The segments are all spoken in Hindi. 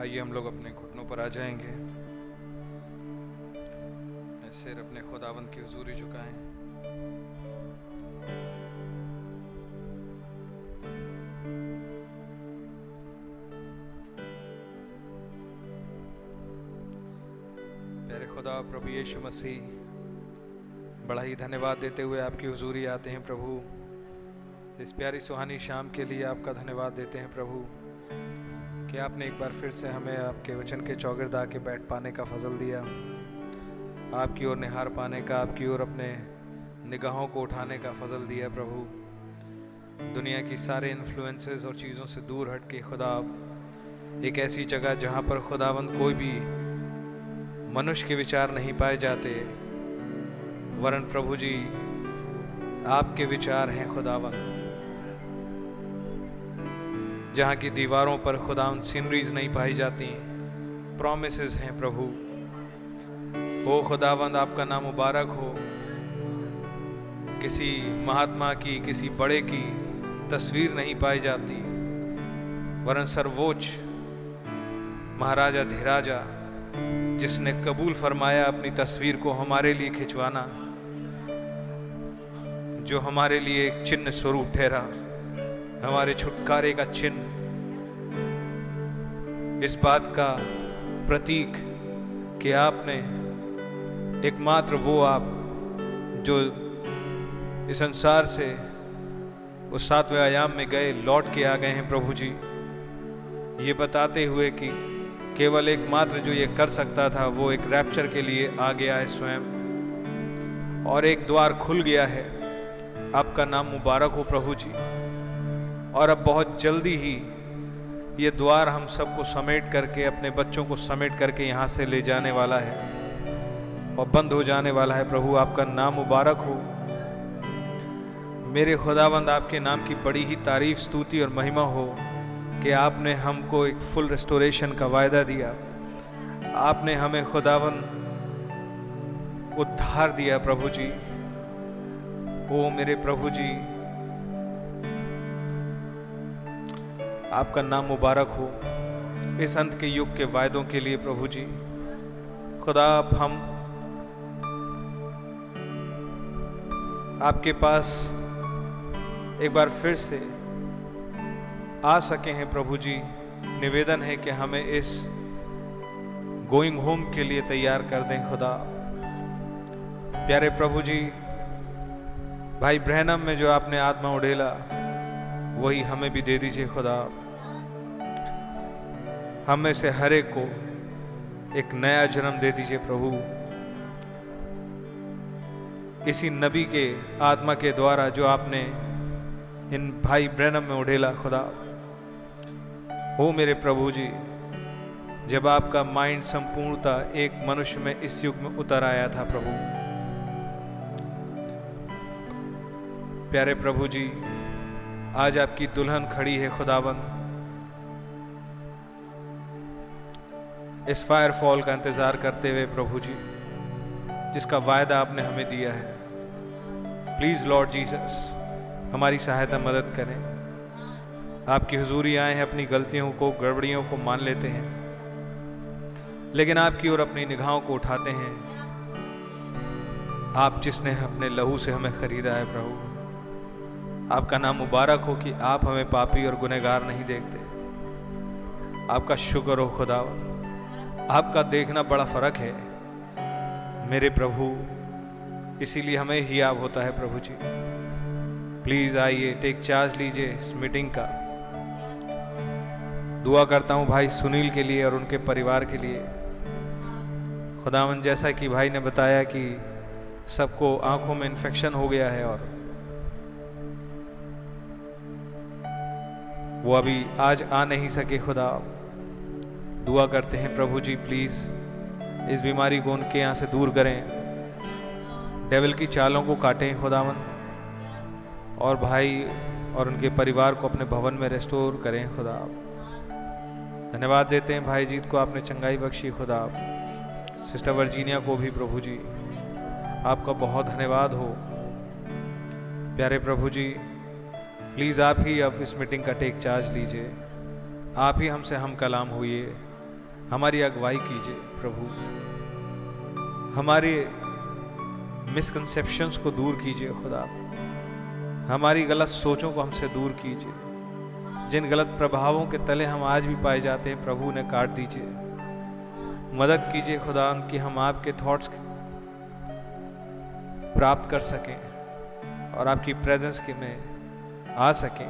आइए हम लोग अपने घुटनों पर आ जाएँगे। सिर अपने खुदावंद की हजूरी झुकाएँ। खुदा, प्रभु यीशु मसीह, बड़ा ही धन्यवाद देते हुए आपकी हजूरी आते हैं प्रभु। इस प्यारी सुहानी शाम के लिए आपका धन्यवाद देते हैं प्रभु। कि आपने एक बार फिर से हमें आपके वचन के चौगिरदा के बैठ पाने का फजल दिया। आपकी ओर निहार पाने का, आपकी ओर अपने निगाहों को उठाने का फजल दिया प्रभु। दुनिया की सारे इन्फ्लुएंसेस और चीज़ों से दूर हट के खुदा, एक ऐसी जगह जहाँ पर खुदावंद कोई भी मनुष्य के विचार नहीं पाए जाते। वरन प्रभु जी, आपके विचार हैं खुदावंद। जहाँ की दीवारों पर खुदावंद सीनरीज नहीं पाई जाती हैं। प्रोमिस हैं प्रभु। ओ खुदावंद, आपका नाम मुबारक हो। किसी महात्मा की, किसी बड़े की तस्वीर नहीं पाई जाती। वरन सर्वोच्च महाराजा, धीराजा, जिसने कबूल फरमाया अपनी तस्वीर को हमारे लिए खिंचवाना, जो हमारे लिए एक चिन्ह स्वरूप ठहरा। हमारे छुटकारे का चिन्ह। इस बात का प्रतीक कि आपने एकमात्र वो आप जो इस संसार से उस सातवें आयाम में गए, लौट के आ गए हैं प्रभु जी। ये बताते हुए कि केवल एकमात्र जो ये कर सकता था, वो एक रैप्चर के लिए आ गया है स्वयं। और एक द्वार खुल गया है। आपका नाम मुबारक हो प्रभु जी। और अब बहुत जल्दी ही ये द्वार हम सबको समेट करके, अपने बच्चों को समेट करके यहाँ से ले जाने वाला है और बंद हो जाने वाला है। प्रभु, आपका नाम मुबारक हो। मेरे खुदाबंद आपके नाम की बड़ी ही तारीफ़, स्तुति और महिमा हो कि आपने हमको एक फुल रेस्टोरेशन का वायदा दिया। आपने हमें खुदाबंद उद्धार दिया प्रभु जी। ओ मेरे प्रभु जी आपका नाम मुबारक हो इस अंत के युग के वायदों के लिए प्रभु जी। खुदा, आप हम आपके पास एक बार फिर से आ सके हैं प्रभु जी। निवेदन है कि हमें इस गोइंग होम के लिए तैयार कर दें खुदा। प्यारे प्रभु जी, भाई ब्रहनम में जो आपने आत्मा उड़ेला वही हमें भी दे दीजिए खुदा। हम में से हर एक को एक नया जन्म दे दीजिए प्रभु। इसी नबी के आत्मा के द्वारा जो आपने इन भाई ब्रहनम में उड़ेला खुदा। हो मेरे प्रभु जी, जब आपका माइंड संपूर्णता एक मनुष्य में इस युग में उतर आया था प्रभु। प्यारे प्रभु जी आज आपकी दुल्हन खड़ी है खुदावन इस फायर फॉल का इंतज़ार करते हुए प्रभु जी, जिसका वायदा आपने हमें दिया है प्लीज़ लॉर्ड जीसस हमारी सहायता मदद करें। आपकी हुजूरी आए हैं, अपनी गलतियों को, गड़बड़ियों को मान लेते हैं, लेकिन आपकी ओर अपनी निगाहों को उठाते हैं। आप जिसने अपने लहू से हमें खरीदा है, प्रभु। आपका नाम मुबारक हो कि आप हमें पापी और गुनहगार नहीं देखते। आपका शुक्र हो खुदा आपका देखना बड़ा फ़र्क है। मेरे प्रभु, इसीलिए हमें ही आप होता है प्रभु जी। प्लीज़ आइए, टेक चार्ज लीजिए इस मीटिंग का। दुआ करता हूँ भाई सुनील के लिए और उनके परिवार के लिए। खुदावन, जैसा कि भाई ने बताया कि सबको आँखों में इन्फेक्शन हो गया है और वो अभी आज आ नहीं सके खुदा। दुआ करते हैं, प्रभु जी प्लीज़ इस बीमारी को उनके यहाँ से दूर करें। डेविल की चालों को काटें खुदावन, और भाई और उनके परिवार को अपने भवन में रेस्टोर करें खुदा। धन्यवाद देते हैं भाई जीत को आपने चंगाई बख्शी खुदा। सिस्टर वर्जीनिया को भी, प्रभु जी, आपका बहुत धन्यवाद हो। प्यारे प्रभु जी प्लीज़ आप ही अब इस मीटिंग का टेक चार्ज लीजिए। आप ही हमसे हम कलाम हुए हमारी अगुवाई कीजिए, प्रभु। हमारे मिसकंसेप्शंस को दूर कीजिए, खुदा। हमारी गलत सोचों को हमसे दूर कीजिए। जिन गलत प्रभावों के तले हम आज भी पाए जाते हैं, प्रभु ने काट दीजिए। मदद कीजिए, खुदा, कि हम आपके थॉट्स प्राप्त कर सकें और आपकी प्रेजेंस के में आ सकें,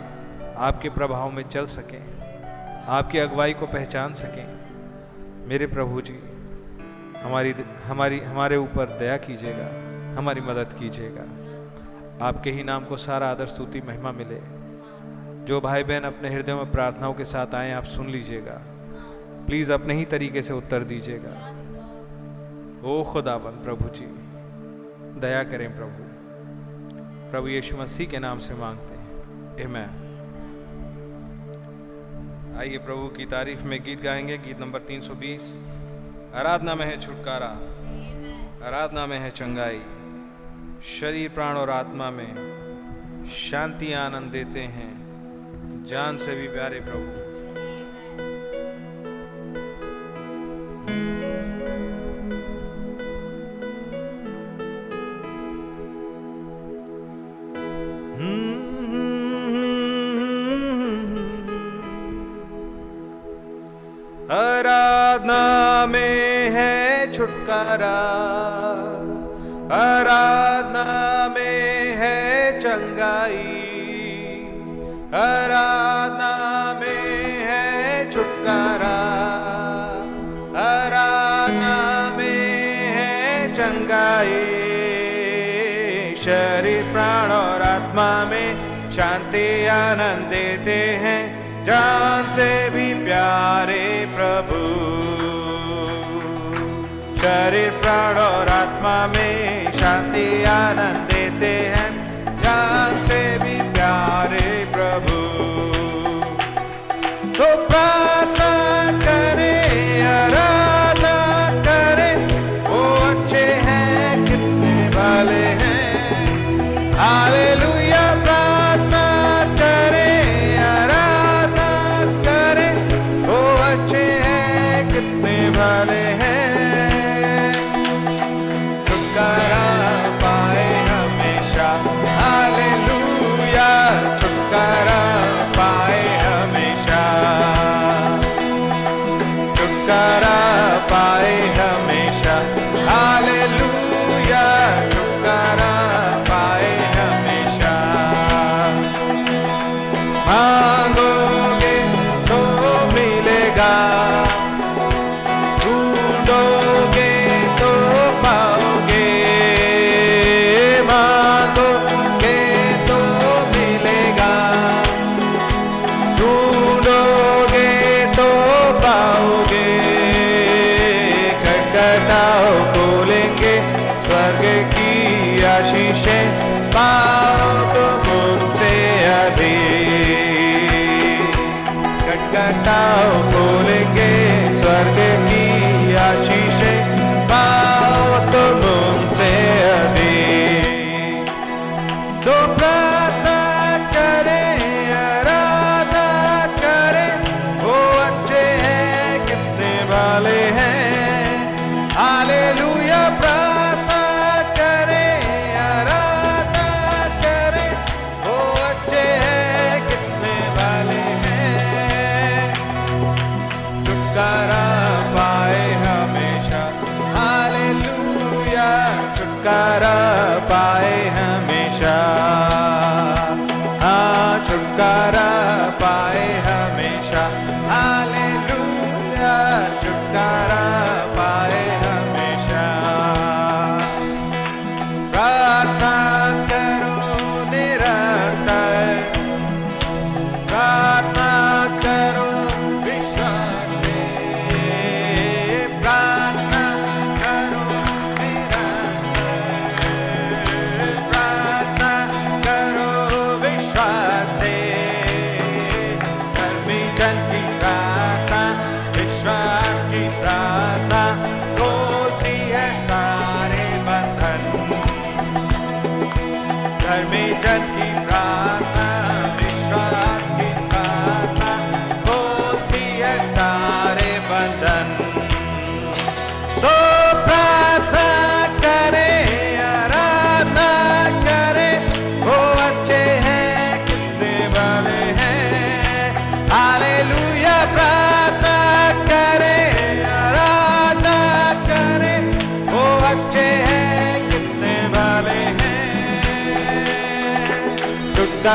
आपके प्रभाव में चल सकें, आपकी अगुवाई को पहचान सकें। मेरे प्रभु जी, हमारी हमारी, हमारे ऊपर दया कीजिएगा, हमारी मदद कीजिएगा। आपके ही नाम को सारा आदर, स्तुति, महिमा मिले। जो भाई बहन अपने हृदय में प्रार्थनाओं के साथ आए, आप सुन लीजिएगा। प्लीज़ अपने ही तरीके से उत्तर दीजिएगा। ओ खुदावन प्रभु जी, दया करें प्रभु। प्रभु यीशु मसीह के नाम से मांगते हैं। मैं आइए प्रभु की तारीफ़ में गीत गाएँगे। गीत नंबर 320 आराधना में है छुटकारा। आराधना में है चंगाई। शरीर, प्राण और आत्मा में शांति, आनंद देते हैं। जान से भी प्यारे प्रभु। में है छुटकारा। आराधना में है चंगाई। आराधना में है छुटकारा। आराधना में है चंगाई। शरीर, प्राण और आत्मा में शांति, आनंद देते हैं। जान से भी प्यारे प्रभु। शरीर प्राण और आत्मा में शांति, आनंद देते हैं। जान से भी प्यारे प्रभु। तो प्रार्थना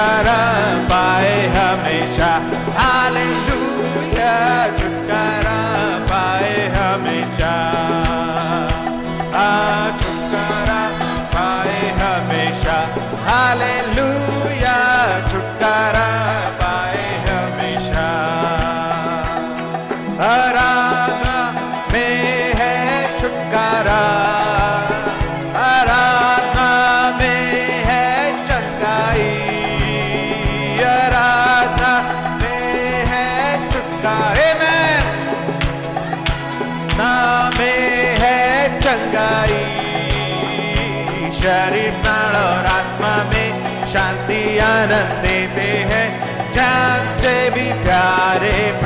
parar.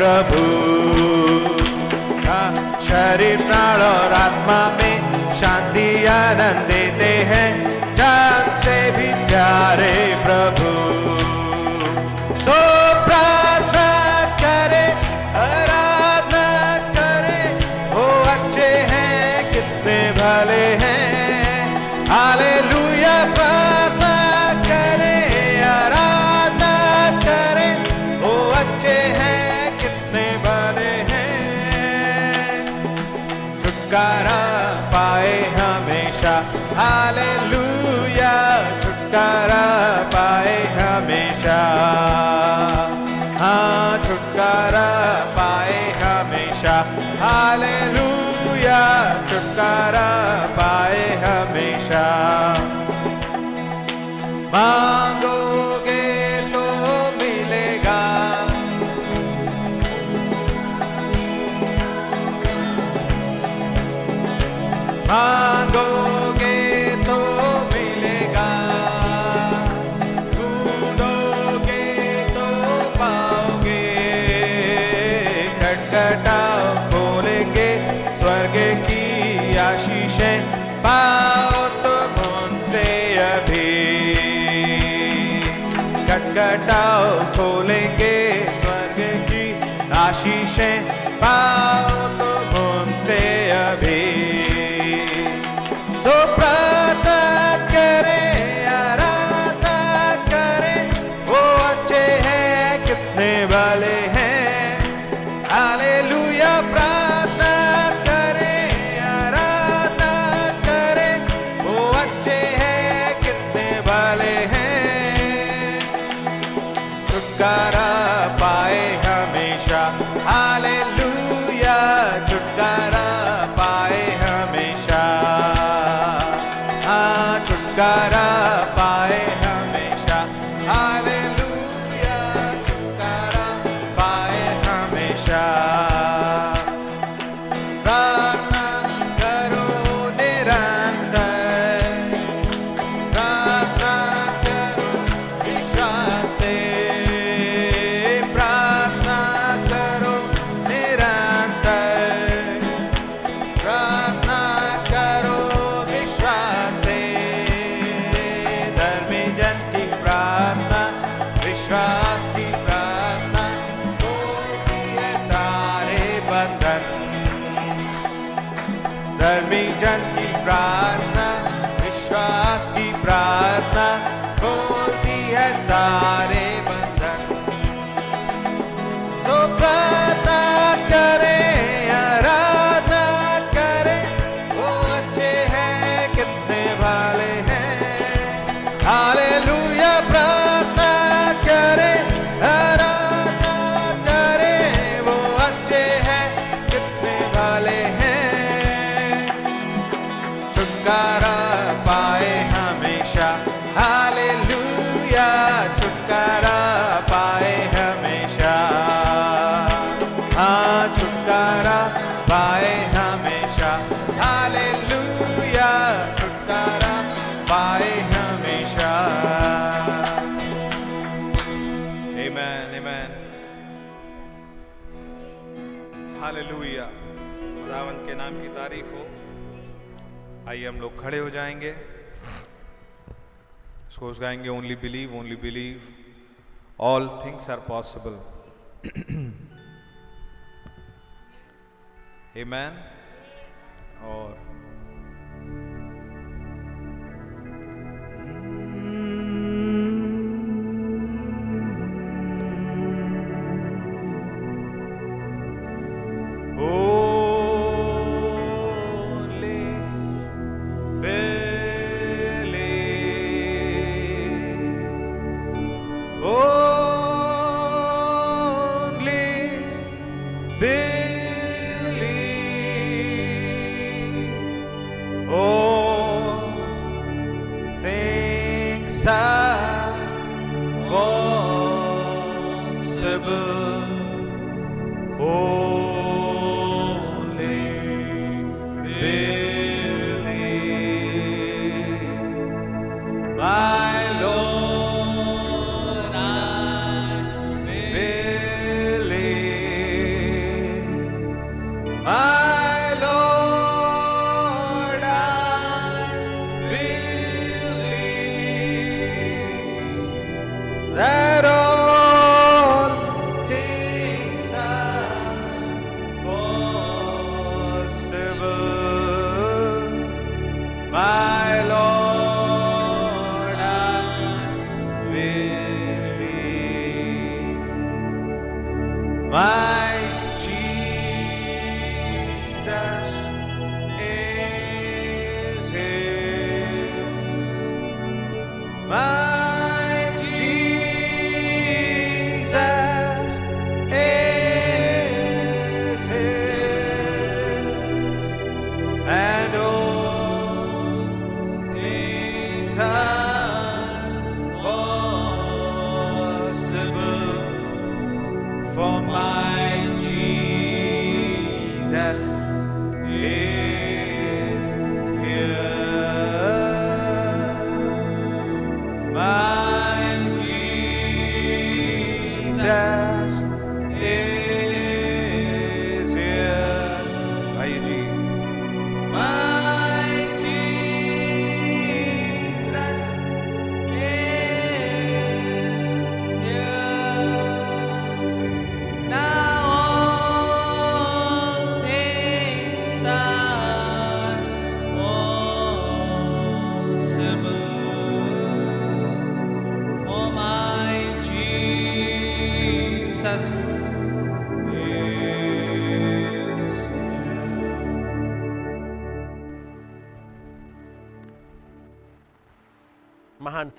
प्रभु। शरीर प्राण और आत्मा में शांति आनंद देते हैं। जान से भी प्यारे प्रभु। छुटकारा पाए हमेशा। हाँ छुटकारा पाए हमेशा। हाले लूया छुटकारा पाए हमेशा। माँ गाएंगे only believe only believe all things are possible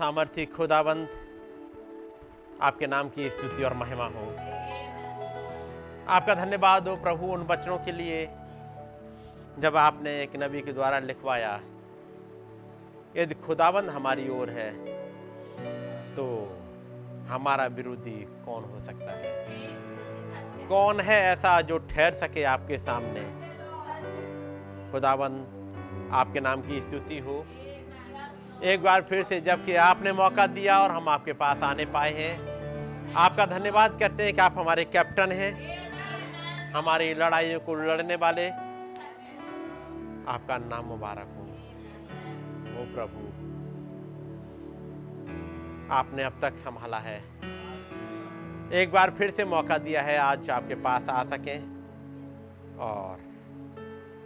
सामर्थ्य खुदाबंद, आपके नाम की स्तुति और महिमा हो। आपका धन्यवाद हो प्रभु उन बचनों के लिए, जब आपने एक नबी के द्वारा लिखवाया, यदि खुदाबंद हमारी ओर है तो हमारा विरोधी कौन हो सकता है? कौन है ऐसा जो ठहर सके आपके सामने? खुदाबंद, आपके नाम की स्तुति हो। एक बार फिर से जबकि आपने मौका दिया और हम आपके पास आने पाए हैं। आपका धन्यवाद करते हैं कि आप हमारे कैप्टन हैं। हमारी लड़ाइयों को लड़ने वाले। आपका नाम मुबारक हो। ओ प्रभु, आपने अब तक संभाला है। एक बार फिर से मौका दिया है आज आपके पास आ सकें और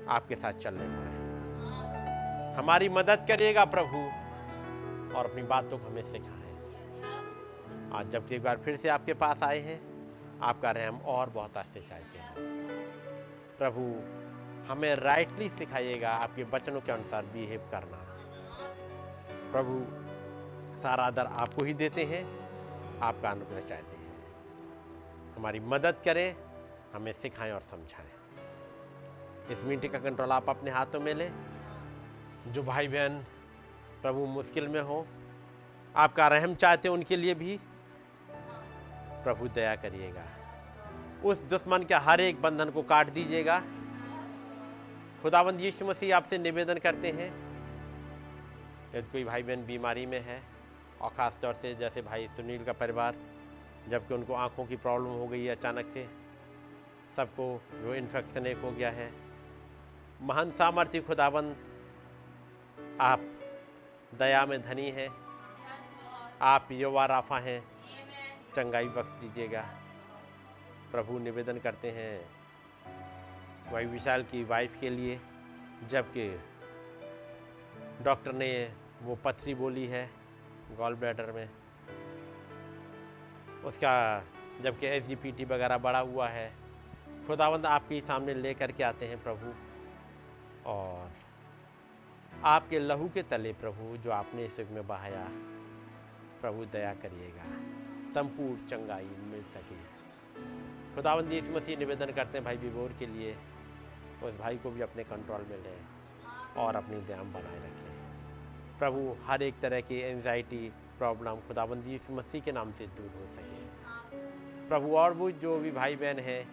आपके साथ चलने पाए हमारी मदद करिएगा प्रभु। और अपनी बातों को हमें सिखाएँ। आज जब एक बार फिर से आपके पास आए हैं, आपका रहम और बहुत आस्ते चाहते हैं। प्रभु, हमें राइटली सिखाइएगा आपके वचनों के अनुसार बिहेव करना। प्रभु, सारा आदर आपको ही देते हैं, आपका अनुग्रह चाहते हैं। हमारी मदद करें, हमें सिखाएँ और समझाएँ। इस मीटिंग का कंट्रोल आप अपने हाथों में लें। जो भाई बहन प्रभु मुश्किल में हो। आपका रहम चाहते हैं उनके लिए भी। प्रभु दया करिएगा। उस दुश्मन के हर एक बंधन को काट दीजिएगा। खुदाबंद यीशु मसीह आपसे निवेदन करते हैं। यदि कोई भाई बहन बीमारी में है, और ख़ास तौर से जैसे भाई सुनील का परिवार, जबकि उनको आँखों की प्रॉब्लम हो गई है अचानक से, सबको जो इन्फेक्शन एक हो गया है। महान सामर्थ्य खुदाबंद आप दया में धनी हैं। आप युवा राफा हैं। चंगाई बख्श दीजिएगा। प्रभु निवेदन करते हैं भाई विशाल की वाइफ के लिए, जबकि डॉक्टर ने वो पथरी बोली है गॉल ब्लैडर में। उसका जबकि एस वगैरह बढ़ा हुआ है। खुदावंद आपके सामने ले करके आते हैं प्रभु। और आपके लहू के तले प्रभु, जो आपने इस युग में बहाया, प्रभु दया करिएगा। संपूर्ण चंगाई मिल सके। खुदावंदी इस मसीह, निवेदन करते हैं भाई विभोर के लिए, उस भाई को भी अपने कंट्रोल में लें और अपनी ध्यान बनाए रखें। प्रभु, हर एक तरह की एंजाइटी प्रॉब्लम खुदाबंदी यीशु मसीह के नाम से दूर हो सके। प्रभु, और वो जो भी भाई बहन है,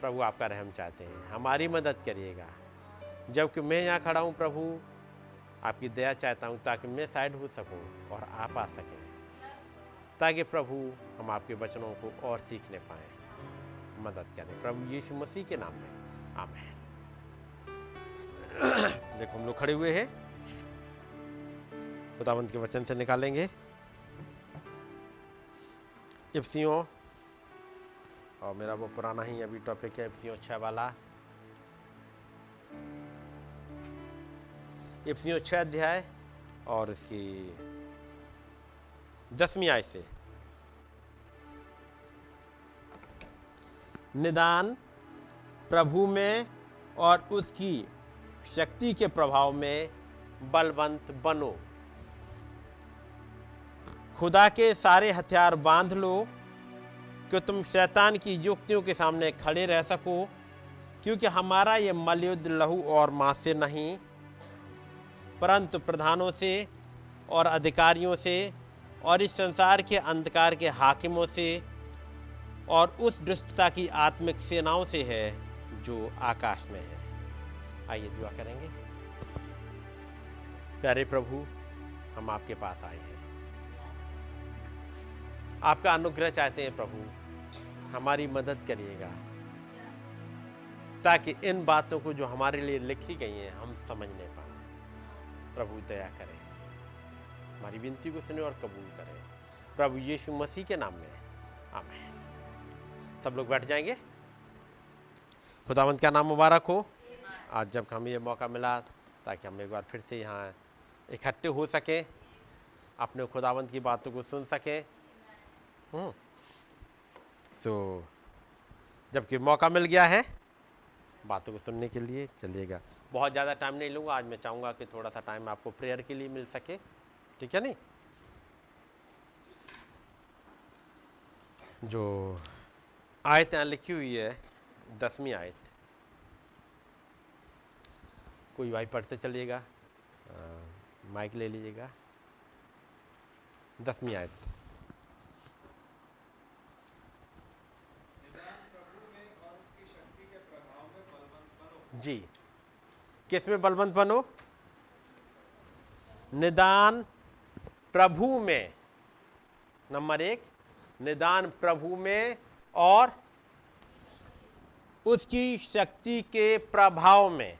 प्रभु आपका रहम चाहते हैं। हमारी मदद करिएगा। जबकि मैं यहाँ खड़ा हूँ प्रभु, आपकी दया चाहता हूँ ताकि मैं साइड हो सकूँ और आप आ सकें, ताकि प्रभु हम आपके वचनों को और सीखने पाएँ। मदद करें। प्रभु यीशु मसीह के नाम में। आमेन। देखो, हम लोग खड़े हुए हैं। खुदावंत के वचन से निकालेंगे। इफ्सियों और मेरा वो पुराना ही अभी टॉपिक है इफ्सियों छः वाला। इफ्सियों छः अध्याय और इसकी दसवीं आय से। निदान प्रभु में और उसकी शक्ति के प्रभाव में बलवंत बनो। खुदा के सारे हथियार बाँध लो कि तुम शैतान की युक्तियों के सामने खड़े रह सको, क्योंकि हमारा ये मलयुद्ध लहू और मांस से नहीं परंतु प्रधानों से और अधिकारियों से और इस संसार के अंधकार के हाकिमों से और उस दुष्टता की आत्मिक सेनाओं से है जो आकाश में है। आइए दुआ करेंगे। प्यारे प्रभु, हम आपके पास आए हैं। आपका अनुग्रह चाहते हैं प्रभु, हमारी मदद करिएगा, ताकि इन बातों को जो हमारे लिए लिखी गई हैं, हम समझने प्रभु दया करें। हमारी विनती को सुने और कबूल करें। प्रभु यीशु मसीह के नाम में। आमेन। सब लोग बैठ जाएँगे। खुदावंत का नाम मुबारक हो? आज जब हमें ये मौका मिला, ताकि हम एक बार फिर से यहाँ इकट्ठे हो सकें, अपने खुदावंत की बातों को सुन सकें। तो जबकि मौका मिल गया है, बातों को सुनने के लिए चलिएगा। बहुत ज़्यादा टाइम नहीं लूँगा। आज मैं चाहूँगा कि थोड़ा सा टाइम आपको प्रेयर के लिए मिल सके। ठीक है नहीं? जो आयत यहाँ लिखी हुई है, दसवीं आयत। कोई भाई पढ़ते चलिएगा। माइक ले लीजिएगा। दसवीं आयत। जी। किसमें बलवंत बनो? निदान प्रभु में। नंबर एक, निदान प्रभु में और उसकी शक्ति के प्रभाव में।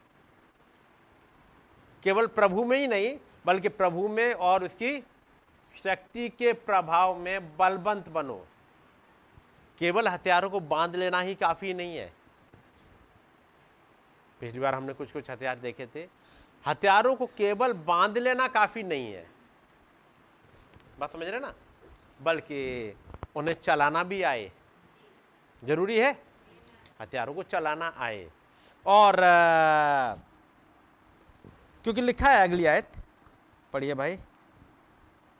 केवल प्रभु में ही नहीं, बल्कि प्रभु में और उसकी शक्ति के प्रभाव में बलवंत बनो। केवल हथियारों को बाँध लेना ही काफ़ी नहीं है। पिछली बार हमने कुछ कुछ हथियार देखे थे। हथियारों को केवल बाँध लेना काफ़ी नहीं है। बात समझ रहे ना? बल्कि उन्हें चलाना भी आए। ज़रूरी है? हथियारों को चलाना आए। और क्योंकि लिखा है अगली आयत। पढ़िए भाई।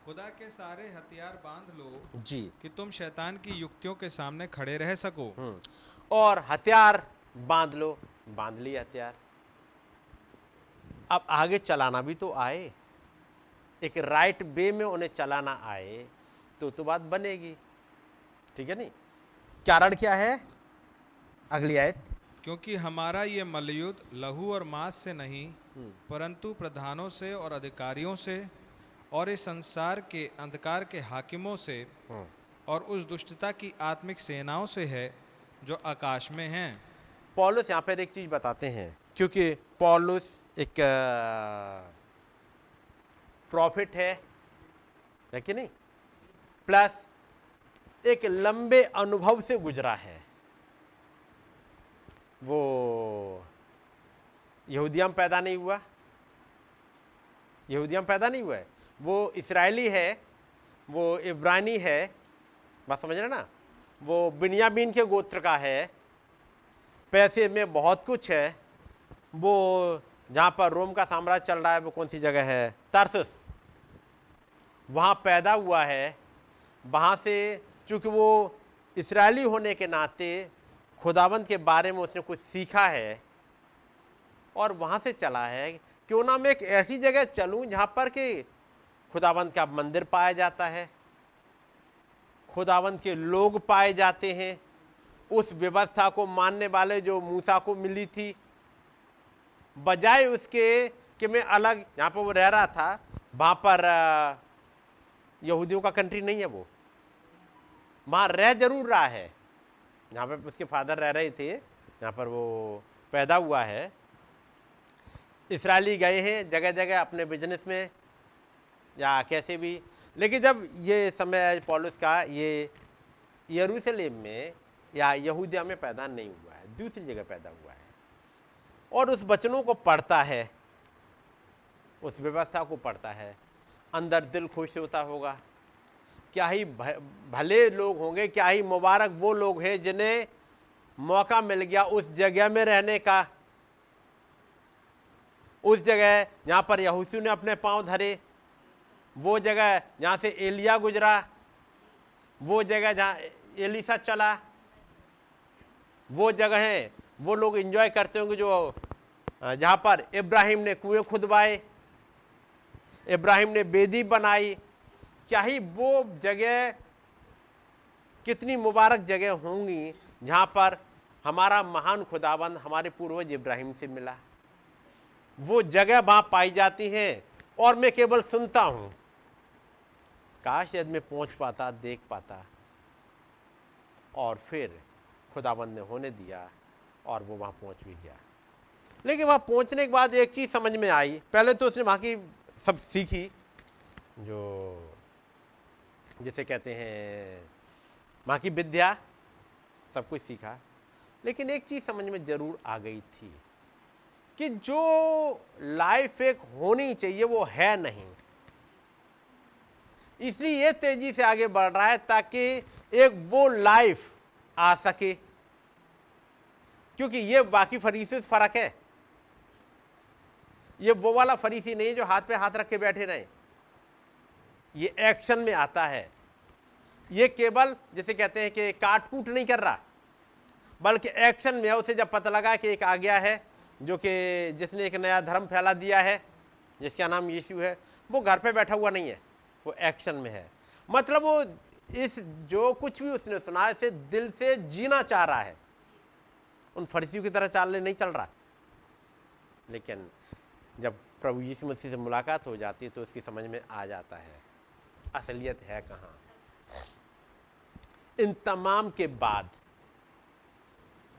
खुदा के सारे हथियार बाँध लो जी। कि तुम शैतान की युक्तियों के सामने खड़े रह सको। हम्म, और हथियार बाँध लो। बाँध ली हथियार। अब आगे चलाना भी तो आए। एक राइट वे में उन्हें चलाना आए तो तो बात बनेगी। ठीक है नहीं? कारण क्या है? अगली आयत। क्योंकि हमारा ये मलयुद्ध लहू और मांस से नहीं परंतु प्रधानों से और अधिकारियों से और इस संसार के अंधकार के हाकिमों से और उस दुष्टता की आत्मिक सेनाओं से है जो आकाश में हैं। पॉलुस यहाँ पर एक चीज़ बताते हैं, क्योंकि पॉलुस एक प्रॉफिट है है कि नहीं? प्लस एक लंबे अनुभव से गुजरा है। वो यहूदिया में पैदा नहीं हुआ। यहूदिया में पैदा नहीं हुआ है। वो इसराइली है, वो इब्रानी है, बात समझ रहे ना? वो बिनियामीन के गोत्र का है पैसे में बहुत कुछ है। वो जहाँ पर रोम का साम्राज्य चल रहा है, वो कौन सी जगह है? तरसस। वहाँ पैदा हुआ है। वहाँ से चूँकि वो इसराइली होने के नाते खुदाबंद के बारे में उसने कुछ सीखा है और वहाँ से चला है। क्यों ना मैं एक ऐसी जगह चलूँ जहाँ पर कि खुदावंत का मंदिर पाया जाता है खुदावंत के लोग पाए जाते हैं उस व्यवस्था को मानने वाले जो मूसा को मिली थी, बजाय उसके कि मैं अलग, यहाँ पर वो रह रहा था, वहाँ पर यहूदियों का कंट्री नहीं है वो। वहाँ रह ज़रूर रहा है। यहाँ पर उसके फादर रह रहे थे, यहाँ पर वो पैदा हुआ है। इसराइली गए हैं जगह जगह अपने बिज़नेस में, या कैसे भी। लेकिन जब ये समय पॉलिस का ये यरूशलेम में या यहूदिया में पैदा नहीं हुआ है, दूसरी जगह पैदा हुआ है। और उस बचनों को पढ़ता है, उस व्यवस्था को पढ़ता है, अंदर दिल खुश होता होगा। क्या ही भले लोग होंगे, क्या ही मुबारक वो लोग हैं जिन्हें मौका मिल गया उस जगह में रहने का। उस जगह जहाँ पर यहूसू ने अपने पाँव धरे, वो जगह जहाँ से एलिया गुजरा, वो जगह जहाँ एलिसा चला वो जगह है, वो लोग एंजॉय करते होंगे जो जहाँ पर इब्राहिम ने कुएँ खुदवाए, इब्राहिम ने बेदी बनाई। क्या ही वो जगह, कितनी मुबारक जगह होंगी जहाँ पर हमारा महान खुदाबंद, हमारे पूर्वज इब्राहिम से मिला। वो जगह वहाँ पाई जाती हैं और मैं केवल सुनता हूँ। काश यदि मैं पहुँच पाता, देख पाता। और फिर खुदाबंद ने होने दिया और वो वहाँ पहुँच भी गया। लेकिन वहाँ पहुँचने के बाद एक चीज़ समझ में आई। पहले तो उसने वहाँ की सब सीखी, जो जिसे कहते हैं वहाँ की विद्या, सब कुछ सीखा। लेकिन एक चीज़ समझ में ज़रूर आ गई थी कि जो लाइफ एक होनी चाहिए, वो है नहीं। इसलिए ये तेज़ी से आगे बढ़ रहा है ताकि एक वो लाइफ आ सके क्योंकि ये बाकी फरीसी से फ़र्क है। ये वो वाला फरीसी नहीं जो हाथ पे हाथ रख के बैठे रहे। ये एक्शन में आता है। ये केवल, जैसे कहते हैं कि काट कूट नहीं कर रहा, बल्कि एक्शन में उसे जब पता लगा कि एक आ गया है, जो कि जिसने एक नया धर्म फैला दिया है, जिसका नाम यीशु है, वो घर पे बैठा हुआ नहीं है। वो एक्शन में है। मतलब वो इस, जो कुछ भी उसने सुना है इसे दिल से जीना चाह रहा है। उन फर्सियों की तरह चालने नहीं चल रहा। लेकिन जब प्रभु यीशु मसीह से मुलाकात हो जाती है तो उसकी समझ में आ जाता है, असलियत है कहाँ। इन तमाम के बाद,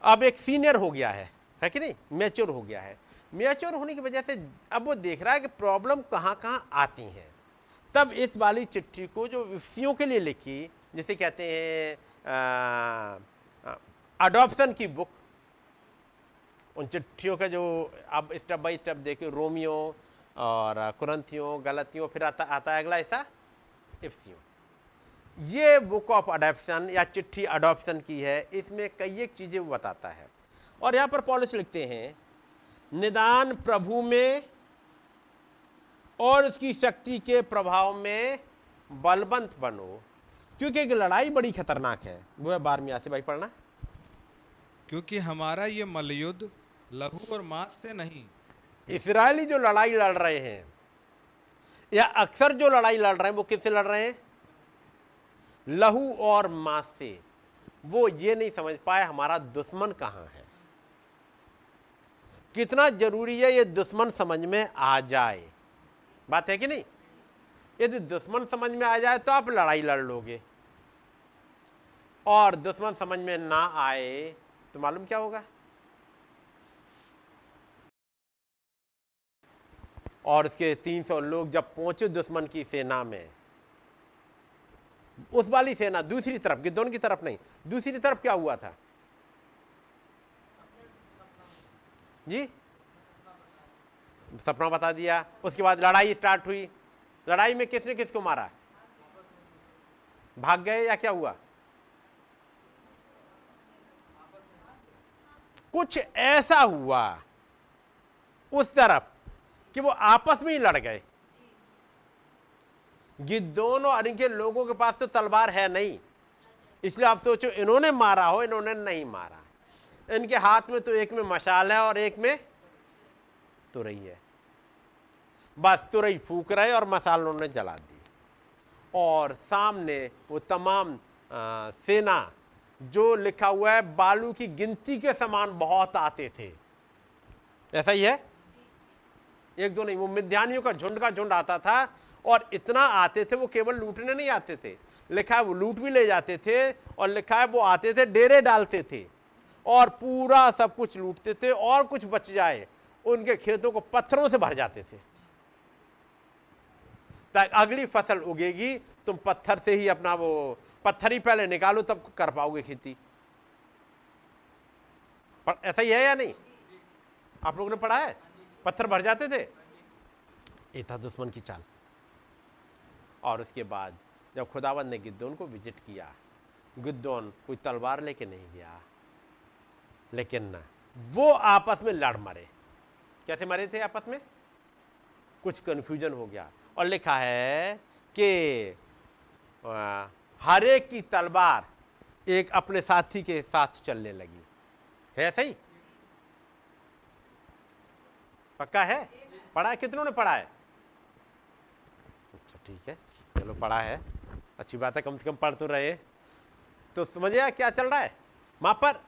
अब एक सीनियर हो गया है है कि नहीं? मैच्योर हो गया है। मैच्योर होने की वजह से अब वो देख रहा है कि प्रॉब्लम कहाँ कहाँ आती हैं। तब इस वाली चिट्ठी को जो विषयों के लिए लिखी, जिसे कहते हैं अडॉप्शन की बुक उन चिट्ठियों का जो अब स्टेप बाय स्टेप देखे रोमियो और कुरंथियों, गलतियों, फिर आता आता है अगला ऐसा इफ्सियों ये बुक ऑफ़ अडॉप्शन या चिट्ठी अडॉप्शन की है, इसमें कई एक चीज़ें वो बताता है। और यहाँ पर पॉलिस लिखते हैं, निदान प्रभु में और उसकी शक्ति के प्रभाव में बलवंत बनो। क्योंकि एक लड़ाई बड़ी खतरनाक है। वो है बारहवीं से भाई पढ़ना। क्योंकि हमारा ये मलयुद्ध लघु और मांस से नहीं। इसराइली जो लड़ाई लड़ रहे हैं या अक्सर जो लड़ाई लड़ रहे हैं वो किससे लड़ रहे हैं? लहू और मांस से। वो ये नहीं समझ पाए हमारा दुश्मन कहाँ है। कितना ज़रूरी है ये दुश्मन समझ में आ जाए। बात है कि नहीं? यदि दुश्मन समझ में आ जाए तो आप लड़ाई लड़ लोगे। और दुश्मन समझ में ना आए तो मालूम क्या होगा? और उसके 300 लोग जब पहुँचे दुश्मन की सेना में, उस वाली सेना दूसरी तरफ़ गिद्धोन की तरफ़ नहीं, दूसरी तरफ़ क्या हुआ था? जी? सपना बता दिया, उसके बाद लड़ाई स्टार्ट हुई। लड़ाई में किसने किसको मारा? भाग गए या क्या हुआ? कुछ ऐसा हुआ उस तरफ़ कि वो आपस में ही लड़ गए। ये दोनों और इनके लोगों के पास तो तलवार है नहीं। इसलिए आप सोचो, इन्होंने मारा हो, इन्होंने नहीं मारा। इनके हाथ में तो एक में मशाल है और एक में तो रही है। बस तुरई फूक रहे और मसालों ने जला दी। और सामने वो तमाम आ, सेना जो लिखा हुआ है बालू की गिनती के समान बहुत आते थे। ऐसा ही है? एक दो नहीं वो मिध्यानियों का झुंड का झुंड आता था और इतना आते थे वो केवल लूटने नहीं आते थे। लिखा है वो लूट भी ले जाते थे और लिखा है वो आते थे डेरे डालते थे और पूरा सब कुछ लूटते थे और कुछ बच जाए उनके खेतों को पत्थरों से भर जाते थे। अगली फ़सल उगेगी तुम पत्थर से ही अपना वो पत्थर ही पहले निकालो तब कर पाओगे खेती। पर ऐसा ही है या नहीं? आप लोगों ने पढ़ा है? पत्थर भर जाते थे? ये था दुश्मन की चाल। और उसके बाद जब खुदावंद ने गिद्दोन को विज़िट किया गिद्दोन कोई तलवार लेके नहीं गया लेकिन ना वो आपस में लड़ मरे। कैसे मरे थे आपस में? कुछ कंफ्यूजन हो गया। और लिखा है कि हर एक की तलवार एक अपने साथी के साथ चलने लगी। है सही? पक्का है? पढ़ा है? कितनों ने पढ़ा है? अच्छा ठीक है। चलो, पढ़ा है। अच्छी बात है, कम से कम पढ़ तो रहे। तो समझिए क्या चल रहा है? वहाँ पर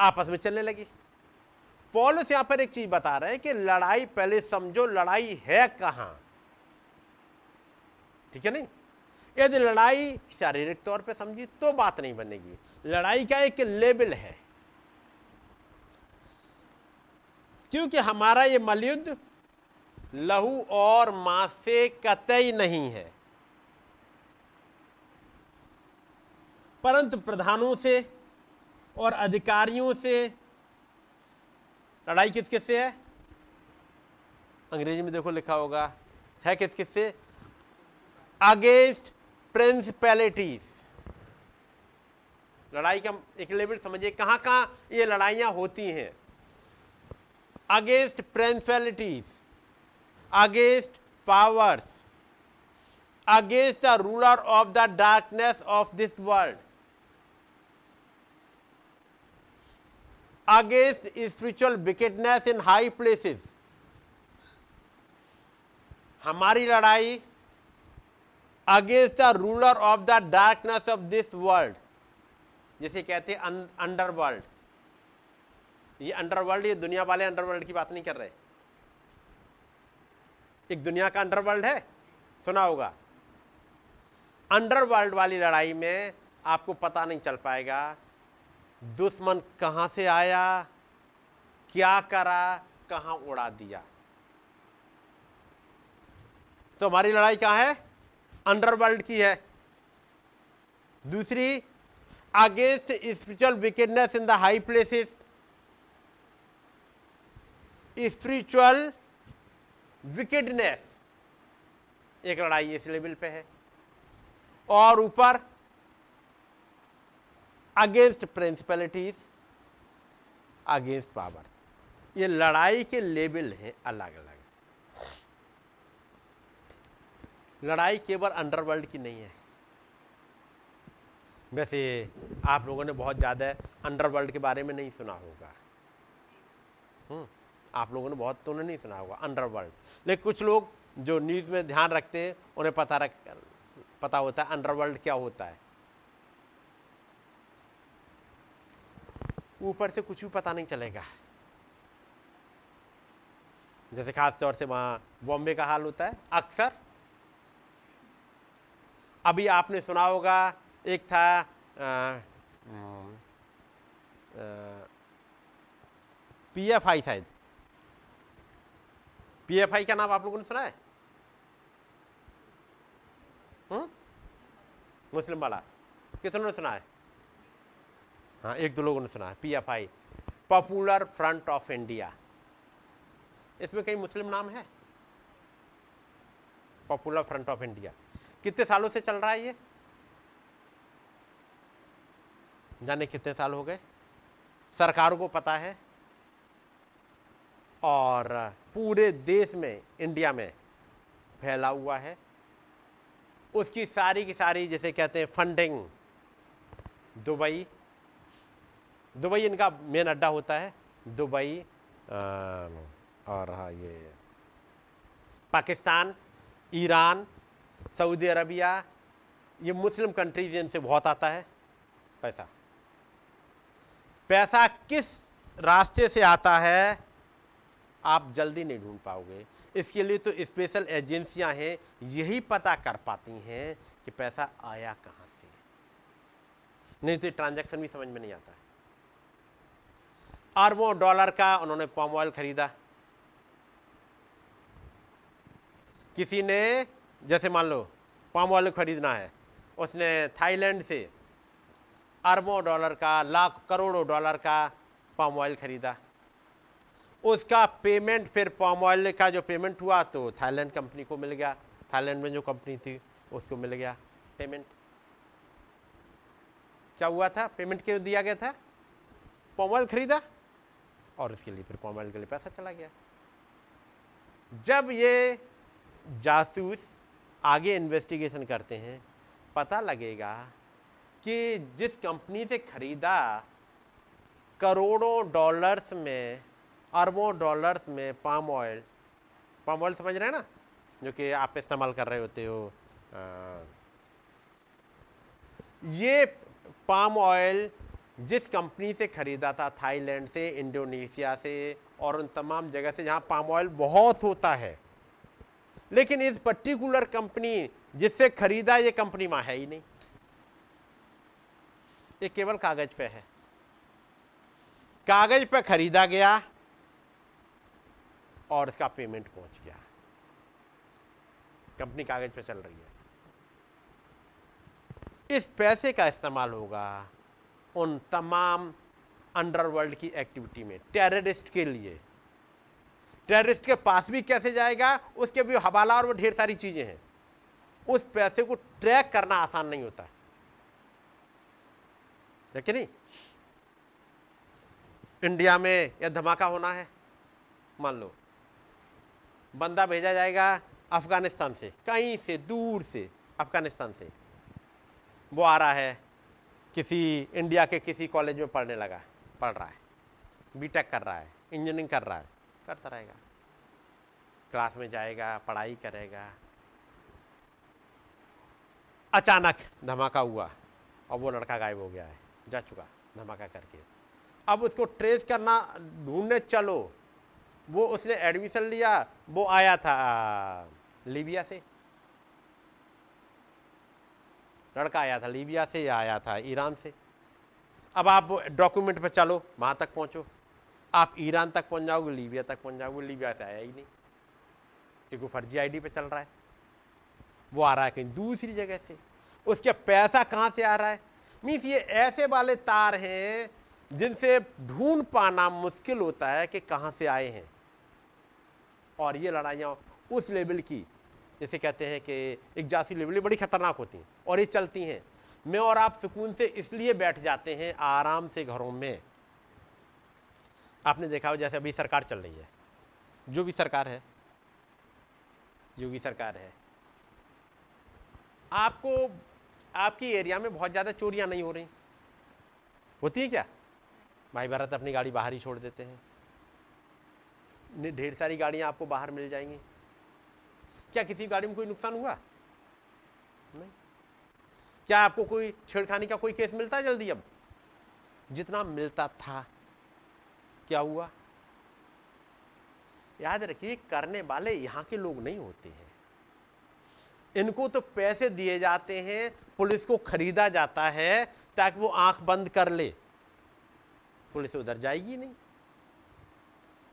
आपस में चलने लगी। फॉलोस यहाँ पर एक चीज़ बता रहे हैं कि लड़ाई, पहले समझो लड़ाई है कहाँ? ठीक है नहीं? यदि लड़ाई शारीरिक तौर पे समझी तो बात नहीं बनेगी। लड़ाई का एक लेबल है। क्योंकि हमारा ये मलयुद्ध लहू और मांस से कतई नहीं है। परंतु प्रधानों से और अधिकारियों से लड़ाई किस किस से है? अंग्रेज़ी में देखो लिखा होगा, है किस किस से? Against principalities. लड़ाई का एक लेवल समझिए कहाँ कहाँ ये लड़ाइयाँ होती हैं। Against principalities, against powers, against the ruler of the darkness of this world. Against spiritual wickedness in high places. हमारी लड़ाई against the ruler of the darkness of this world जिसे कहते हैं अंडरवर्ल्ड ये अंडरवर्ल्ड ये दुनिया वाले अंडरवर्ल्ड की बात नहीं कर रहे। एक दुनिया का अंडरवर्ल्ड है, सुना होगा। अंडरवर्ल्ड वाली लड़ाई में आपको पता नहीं चल पाएगा, दुश्मन कहाँ से आया, क्या करा, कहाँ उड़ा दिया। तो हमारी लड़ाई कहाँ है? अंडरवर्ल्ड की है। दूसरी against spiritual wickedness in the high places spiritual wickedness एक लड़ाई इस लेवल पे है। और ऊपर अगेंस्ट प्रिंसिपलिटीज अगेंस्ट पावर ये लड़ाई के लेवल हैं अलग अलग लड़ाई केवल अंडरवर्ल्ड की नहीं है। वैसे आप लोगों ने बहुत ज़्यादा अंडरवर्ल्ड के बारे में नहीं सुना होगा। हम्म, आप लोगों ने बहुत तो नहीं सुना होगा अंडरवर्ल्ड लेकिन कुछ लोग जो न्यूज़ में ध्यान रखते हैं उन्हें पता रख पता होता है अंडरवर्ल्ड क्या होता है। ऊपर से कुछ भी पता नहीं चलेगा। जैसे खास तौर से वहाँ बॉम्बे का हाल होता है अक्सर अभी आपने सुना होगा, एक था पी एफ़ आई शायद। पी एफ़ आई का नाम आप लोगों ने सुना है? मुस्लिम वाला। कितनों ने सुना है? हाँ एक दो लोगों ने सुना है, P F I. Popular front of India. इसमें कई मुस्लिम नाम है? Popular front of India. कितने सालों से चल रहा है ये? जाने कितने साल हो गए? सरकारों को पता है। और पूरे देश में इंडिया में फैला हुआ है। उसकी सारी की सारी जैसे कहते हैं फंडिंग दुबई। दुबई इनका मेन अड्डा होता है। दुबई और हाँ ये पाकिस्तान ईरान सऊदी अरबिया, ये मुस्लिम कंट्रीज़ इनसे बहुत आता है, पैसा। पैसा किस रास्ते से आता है, आप जल्दी नहीं ढूंढ पाओगे। इसके लिए तो स्पेशल एजेंसियाँ हैं, यही पता कर पाती हैं कि पैसा आया कहाँ से। नहीं तो ट्रांजैक्शन भी समझ में नहीं आता। है अरबों डॉलर का उन्होंने पॉम ऑयल खरीदा। किसी ने जैसे मान लो, पाम ऑयल खरीदना है, उसने थाईलैंड से अरबों डॉलर का, लाख करोड़ों डॉलर का पाम ऑयल खरीदा। उसका पेमेंट फिर पाम ऑयल का जो पेमेंट हुआ तो थाईलैंड कंपनी को मिल गया। थाईलैंड में जो कंपनी थी, उसको मिल गया पेमेंट। क्या हुआ था? पेमेंट क्यों दिया गया था? पाम ऑयल खरीदा और उसके लिए फिर पाम ऑयल के लिए पैसा चला गया। जब ये जासूस आगे इन्वेस्टिगेशन करते हैं पता लगेगा कि जिस कंपनी से खरीदा करोड़ों डॉलर्स में अरबों डॉलर्स में पाम ऑयल पाम ऑयल समझ रहे हैं ना? जो कि आप इस्तेमाल कर रहे होते हो आ, ये पाम ऑयल जिस कंपनी से ख़रीदा था थाईलैंड से इंडोनेशिया से और उन तमाम जगह से जहाँ पाम ऑयल बहुत होता है लेकिन इस पर्टिकुलर कंपनी जिससे खरीदा ये कंपनी वहाँ है ही नहीं। ये केवल कागज़ पे है। कागज़ पे खरीदा गया और इसका पेमेंट पहुँच गया। कंपनी कागज़ पे चल रही है। इस पैसे का इस्तेमाल होगा उन तमाम अंडरवर्ल्ड की एक्टिविटी में टेररिस्ट के लिए। टेररिस्ट के पास भी कैसे जाएगा, उसके भी हवाला और वो ढेर सारी चीज़ें हैं। उस पैसे को ट्रैक करना आसान नहीं होता। है नहीं? इंडिया में यह धमाका होना है। मान लो, बंदा भेजा जाएगा अफ़गानिस्तान से, कहीं से, दूर से, अफ़गानिस्तान से। वो आ रहा है, किसी इंडिया के किसी कॉलेज में पढ़ने लगा, पढ़ रहा है। बीटेक कर रहा है इंजीनियरिंग कर रहा है। करता रहेगा। क्लास में जाएगा, पढ़ाई करेगा। अचानक धमाका हुआ और वो लड़का गायब हो गया है, जा चुका धमाका करके। अब उसको ट्रेस करना, ढूँढने चलो। वो उसने एडमिशन लिया, वो आया था लीबिया से। लड़का आया था, लीबिया से या आया था, ईरान से। अब आप डॉक्यूमेंट पर चलो, वहाँ तक पहुँचो। आप ईरान तक पहुँच जाओगे लीबिया तक पहुँच जाओगे लीबिया से आया ही नहीं। क्योंकि फर्जी आईडी पे चल रहा है। वो आ रहा है कहीं दूसरी जगह से। उसके पैसा कहाँ से आ रहा है? मीन्स ये ऐसे वाले तार हैं जिनसे ढूंढ पाना मुश्किल होता है कि कहाँ से आए हैं। और ये लड़ाइयाँ उस लेवल की, जैसे कहते हैं कि एक जासी लेवल बड़ी खतरनाक होती हैं और ये चलती हैं। मैं और आप सुकून से इसलिए बैठ जाते हैं आराम से घरों में। आपने देखा हो जैसे अभी सरकार चल रही है। जो भी सरकार है। योगी सरकार है। आपको आपकी एरिया में बहुत ज़्यादा चोरियाँ नहीं हो रही? होती है क्या? भाई भारत अपनी गाड़ी बाहर ही छोड़ देते हैं। ढेर सारी गाड़ियाँ आपको बाहर मिल जाएँगी। क्या किसी गाड़ी में कोई नुकसान हुआ? नहीं। क्या आपको कोई छेड़खानी का कोई केस मिलता है जल्दी अब? जितना मिलता था क्या हुआ? याद रखिए, करने वाले यहाँ के लोग नहीं होते हैं। इनको तो पैसे दिए जाते हैं, पुलिस को खरीदा जाता है ताकि वो आँख बंद कर ले। पुलिस उधर जाएगी नहीं।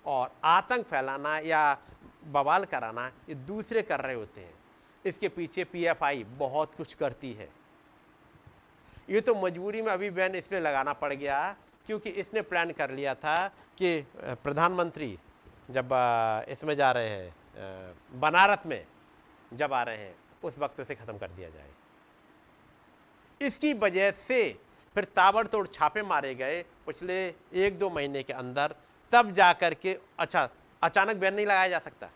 और आतंक फैलाना या बवाल कराना, ये दूसरे कर रहे होते हैं। इसके पीछे पीएफआई बहुत कुछ करती है। ये तो मजबूरी में अभी बैन इसलिए लगाना पड़ गया क्योंकि इसने प्लान कर लिया था कि प्रधानमंत्री जब इसमें जा रहे हैं बनारस में जब आ रहे हैं, उस वक्त उसे ख़त्म कर दिया जाए। इसकी वजह से फिर ताबड़तोड़ छापे मारे गए पिछले एक दो महीने के अंदर, तब जा कर के अच्छा अचानक बैन नहीं लगाया जा सकता।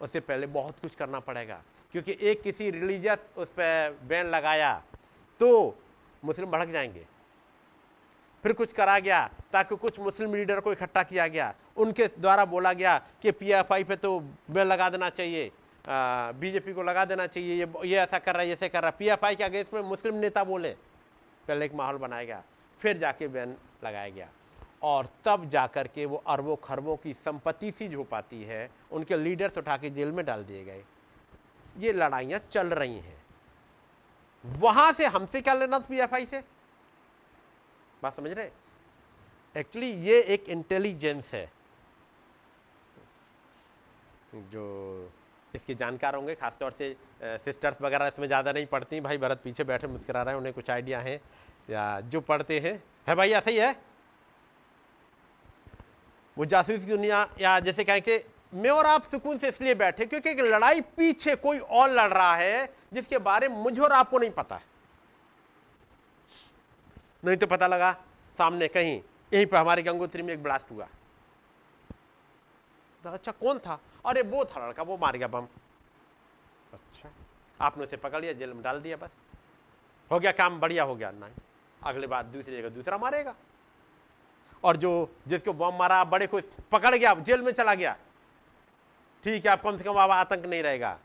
उससे पहले बहुत कुछ करना पड़ेगा, क्योंकि एक किसी रिलीजियस उस पर बैन लगाया तो मुस्लिम भड़क जाएँगे। फिर कुछ करा गया ताकि कुछ मुस्लिम लीडर को इकट्ठा किया गया। उनके द्वारा बोला गया कि पीएफआई पे तो बेल लगा देना चाहिए बीजेपी को लगा देना चाहिए, ये ये ऐसा कर रहा है ऐसे कर रहा है। पीएफआई के अगेंस्ट में मुस्लिम नेता बोले, पहले एक माहौल बनाया गया, फिर जाके बैन लगाया गया। और तब जाकर के वो अरबों खरबों की संपत्ति सी हो पाती है, उनके लीडर्स उठा के जेल में डाल दिए गए। ये लड़ाइयाँ चल रही हैं। वहाँ से हमसे क्या लेना पीएफआई से? बात समझ रहे? एक्चुअली ये एक इंटेलिजेंस है। जो इसके जानकार होंगे, खासतौर से सिस्टर्स वगैरह इसमें ज़्यादा नहीं पढ़ती भाई, भरत पीछे बैठे, मुस्करा रहे हैं, उन्हें कुछ आइडिया है, या जो पढ़ते हैं। है भाई, ऐसा ही है? वो जासूस की दुनिया, या जैसे कहें कि, मैं और आप सुकून से इसलिए बैठे क्योंकि एक लड़ाई पीछे कोई और लड़ रहा है, जिसके बारे में मुझे और आपको नहीं पता नहीं तो पता लगा सामने कहीं। यहीं पर हमारे गंगोत्री में एक ब्लास्ट हुआ। तो अच्छा कौन था? अरे, वो था लड़का, वो मार गया बम। अच्छा आपने उसे पकड़ लिया, जेल में डाल दिया बस। हो गया काम, बढ़िया हो गया। नहीं, अगले बार दूसरी जगह दूसरा मारेगा। और जो, जिसको बम मारा बड़े खुश, पकड़ गया जेल में चला गया। ठीक है आप कम से कम अब आतंक नहीं रहेगा।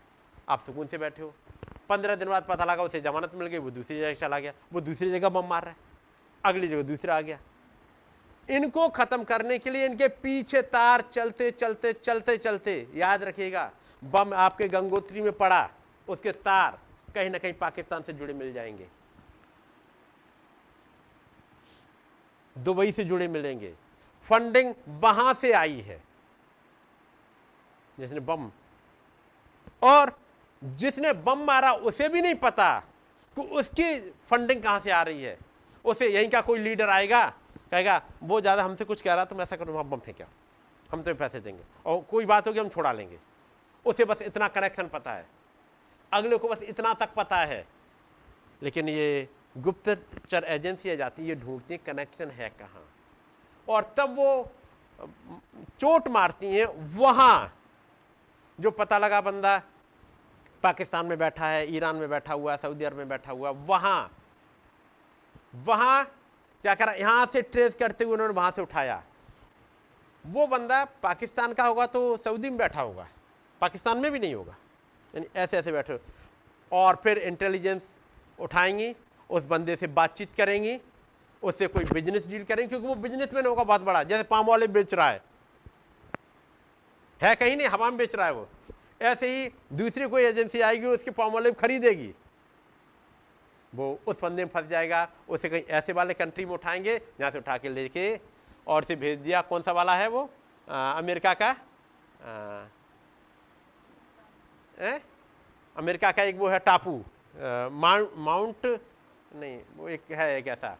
आप सुकून से बैठे हो। पंद्रह दिन बाद पता लगा उसे जमानत मिल गई, वो दूसरी जगह चला गया, वो दूसरी जगह बम मार रहा है। अगली जगह दूसरा आ गया। इनको खत्म करने के लिए इनके पीछे तार चलते चलते चलते चलते। याद रखिएगा, बम आपके गंगोत्री में पड़ा, उसके तार कहीं ना कहीं पाकिस्तान से जुड़े मिल जाएँगे। दुबई से जुड़े मिलेंगे। फंडिंग वहाँ से आई है, जिसने बम। और जिसने बम मारा, उसे भी नहीं पता कि उसकी फंडिंग कहाँ से आ रही है। उसे यहीं का कोई लीडर आएगा, कहेगा, वो ज़्यादा हमसे कुछ कह रहा तो मैं ऐसा करूँ वहाँ बम फेंका हम तो पैसे देंगे और कोई बात होगी हम छोड़ा लेंगे। उसे बस इतना कनेक्शन पता है। अगले को बस इतना तक पता है। लेकिन ये गुप्तचर एजेंसी जाती है ये ढूंढती कनेक्शन है कहाँ। और तब वो, चोट मारती हैं वहाँ, जो पता लगा बंदा पाकिस्तान में बैठा है, ईरान में बैठा हुआ है, सऊदी अरब में बैठा हुआ वहाँ। वहाँ क्या करा, यहाँ से ट्रेस करते हुए उन्होंने वहाँ से उठाया। वो बंदा पाकिस्तान का होगा तो सऊदी में बैठा होगा, पाकिस्तान में भी नहीं होगा। यानी ऐसे ऐसे बैठे और फिर इंटेलिजेंस उठाएँगी, उस बंदे से बातचीत करेंगी, उससे कोई बिज़नेस डील करेंगे, क्योंकि वो बिज़नेस मैन होगा बहुत बड़ा। जैसे पाम वाले बेच रहा है। है कहीं नहीं, हवा में बेच रहा है वो। ऐसे ही दूसरी कोई एजेंसी आएगी, उसकी पाम वाले खरीदेगी। वो उस फंदे में फंस जाएगा उसे कहीं ऐसे वाले कंट्री में उठाएँगे जहाँ से उठा के लेके और से भेज दिया। कौन सा वाला है वो? आ, अमेरिका का? आ, ए? अमेरिका का एक वो है टापू। माउंट नहीं वो एक है एक ऐसा।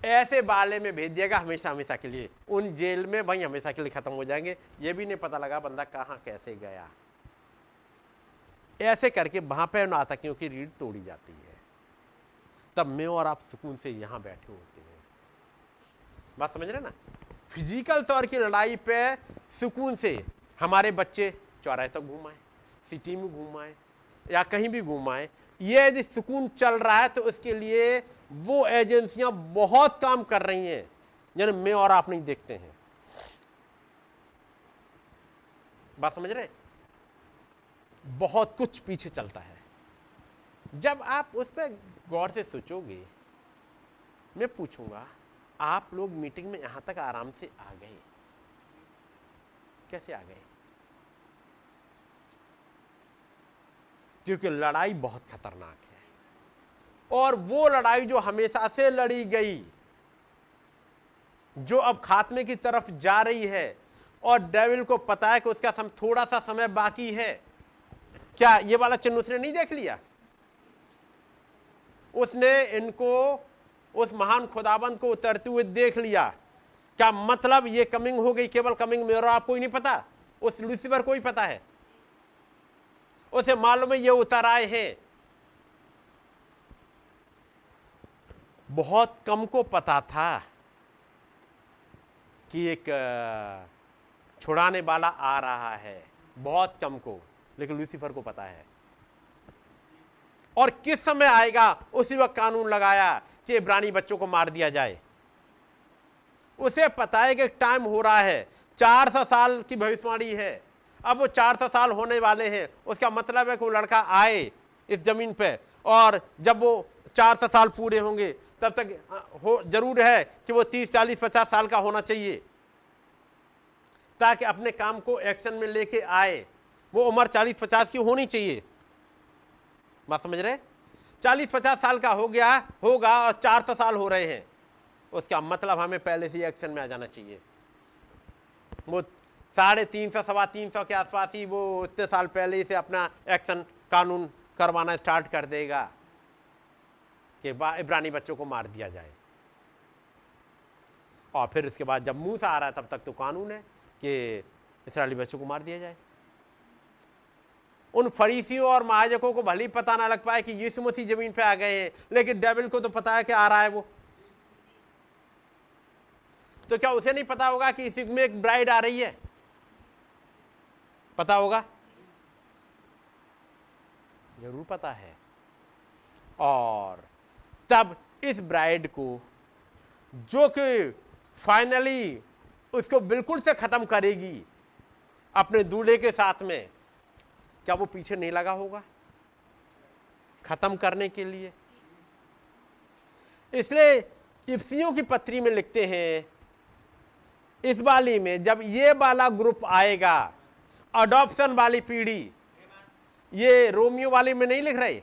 ऐसे बाले में भेज दिएगा हमेशा हमेशा के लिए। उन जेल में भाई हमेशा के लिए खत्म हो जाएँगे। ये भी नहीं पता लगा बंदा कहाँ कैसे गया। ऐसे करके वहाँ पे उन आतंकियों की रीढ़ तोड़ी जाती है। तब मैं और आप सुकून से यहाँ बैठे होते हैं। बात समझ रहे ना? फ़िज़िकल तौर की लड़ाई पे सुकून से हमारे बच्चे चौराहे तक तो घूमाए सिटी में घूमाए या कहीं भी घूमाए ये यदि सुकून चल रहा है तो उसके लिए वो एजेंसियाँ बहुत काम कर रही हैं, यानी मैं और आप नहीं देखते हैं। बात समझ रहे बहुत कुछ पीछे चलता है। जब आप उस पर गौर से सोचोगे मैं पूछूँगा आप लोग मीटिंग में यहाँ तक आराम से आ गए? कैसे आ गए? क्योंकि लड़ाई बहुत खतरनाक है। और वो लड़ाई जो हमेशा से लड़ी गई जो अब खात्मे की तरफ़ जा रही है और डेविल को पता है कि उसका सम, थोड़ा सा समय बाकी है। क्या ये वाला चिन्ह उसने नहीं देख लिया? उसने इनको, उस महान खुदाबंद को उतरते हुए देख लिया। क्या मतलब ये कमिंग हो गई, केवल कमिंग में और आपको ही नहीं पता? उस लूसीफर को ही पता है। उसे मालूम है ये उतर आए हैं। बहुत कम को पता था कि एक छुड़ाने वाला आ रहा है। बहुत कम को, लेकिन लूसीफर को पता है। और किस समय आएगा? उसी वक्त कानून लगाया कि इब्रानी बच्चों को मार दिया जाए। उसे पता है कि टाइम हो रहा है। चार सौ साल की भविष्यवाणी है। अब वो चार सौ साल होने वाले हैं। उसका मतलब है कि वो लड़का आए इस ज़मीन पे और जब वो चार सौ साल पूरे होंगे, तब तक हो, ज़रूर है कि वो तीस, चालीस, पचास साल का होना चाहिए। ताकि अपने काम को एक्शन में लेके आए। वो उम्र चालीस, पचास की होनी चाहिए। बात समझ रहे चालीस पचास साल का हो गया, होगा और चार सौ साल हो रहे हैं। उसका मतलब हमें पहले से एक्शन में आ जाना चाहिए। वो साढ़े तीन सौ, सवा तीन सौ के आसपास ही वो इतने साल पहले से अपना एक्शन कानून करवाना स्टार्ट कर देगा कि इब्रानी बच्चों को मार दिया जाए। और फिर उसके बाद जब मुँह से आ रहा है, तब तक तो कानून है कि इसराइली बच्चों को मार दिया जाए। उन फरीसियों और महाजकों को भले पता ना लग पाए कि यीशु मसीह ज़मीन पे आ गए हैं। लेकिन डेविल को तो पता है कि आ रहा है वो। तो क्या उसे नहीं पता होगा कि इस में एक ब्राइड आ रही है? पता होगा? ज़रूर पता है। और तब इस ब्राइड को, जो कि फाइनली उसको बिल्कुल से खत्म करेगी, अपने दूल्हे के साथ में क्या वो पीछे नहीं लगा होगा? खत्म करने के लिए। इसलिए इफ्सियों की पत्री में लिखते हैं, इस वाली में जब ये वाला ग्रुप आएगा अडॉप्शन वाली पीढ़ी, ये रोमियो वाली में नहीं लिख रहे?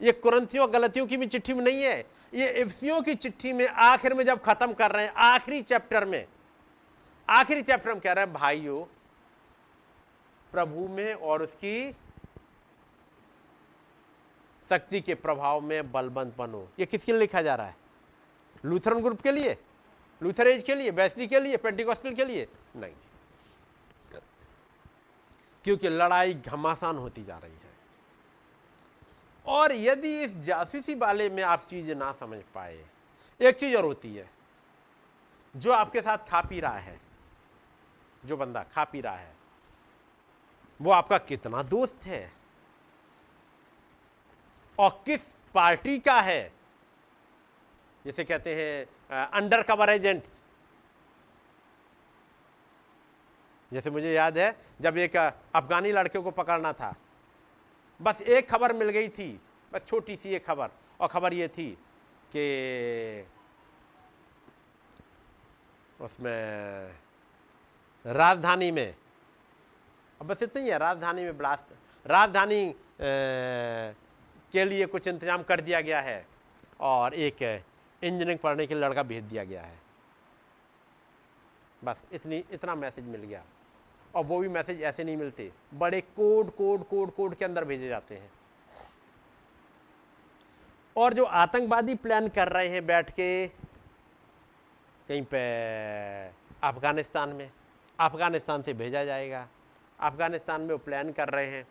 ये कुरंतियों, गलतियों की भी चिट्ठी में नहीं है। ये इफ्सियों की चिट्ठी में आखिर में जब खत्म कर रहे हैं, आखिरी चैप्टर में, आखिरी चैप्टर में कह रहे हैं, भाइयों प्रभु में और उसकी शक्ति के प्रभाव में बलबंद बनो। ये किसके लिए लिखा जा रहा है? लूथरन ग्रुप के लिए? लूथरेज के लिए? बैसली के लिए? पेंटिकॉस्टल के लिए? नहीं क्योंकि लड़ाई घमासान होती जा रही है। और यदि इस जासूसी वाले में आप चीज़ ना समझ पाए, एक चीज़ और होती है, जो आपके साथ खा पी रहा है, जो बंदा खा पी रहा है वो आपका कितना दोस्त है? और किस पार्टी का है? जैसे कहते हैं अंडर कवर एजेंट। जैसे मुझे याद है, जब एक अफगानी लड़के को पकड़ना था। बस एक खबर मिल गई थी, बस छोटी सी एक खबर। और खबर ये थी कि उसमें राजधानी में बस इतना ही है राजधानी में ब्लास्ट, राजधानी के लिए कुछ इंतज़ाम कर दिया गया है और एक इंजीनियरिंग पढ़ने के लड़का भेज दिया गया है। बस इतनी, इतना मैसेज मिल गया और वो भी मैसेज ऐसे नहीं मिलते, बड़े कोड कोड कोड कोड के अंदर भेजे जाते हैं। और जो आतंकवादी प्लान कर रहे हैं बैठ के, कहीं पे अफ़गानिस्तान में, अफ़गानिस्तान से भेजा जाएगा। अफ़गानिस्तान में वो प्लान कर रहे हैं।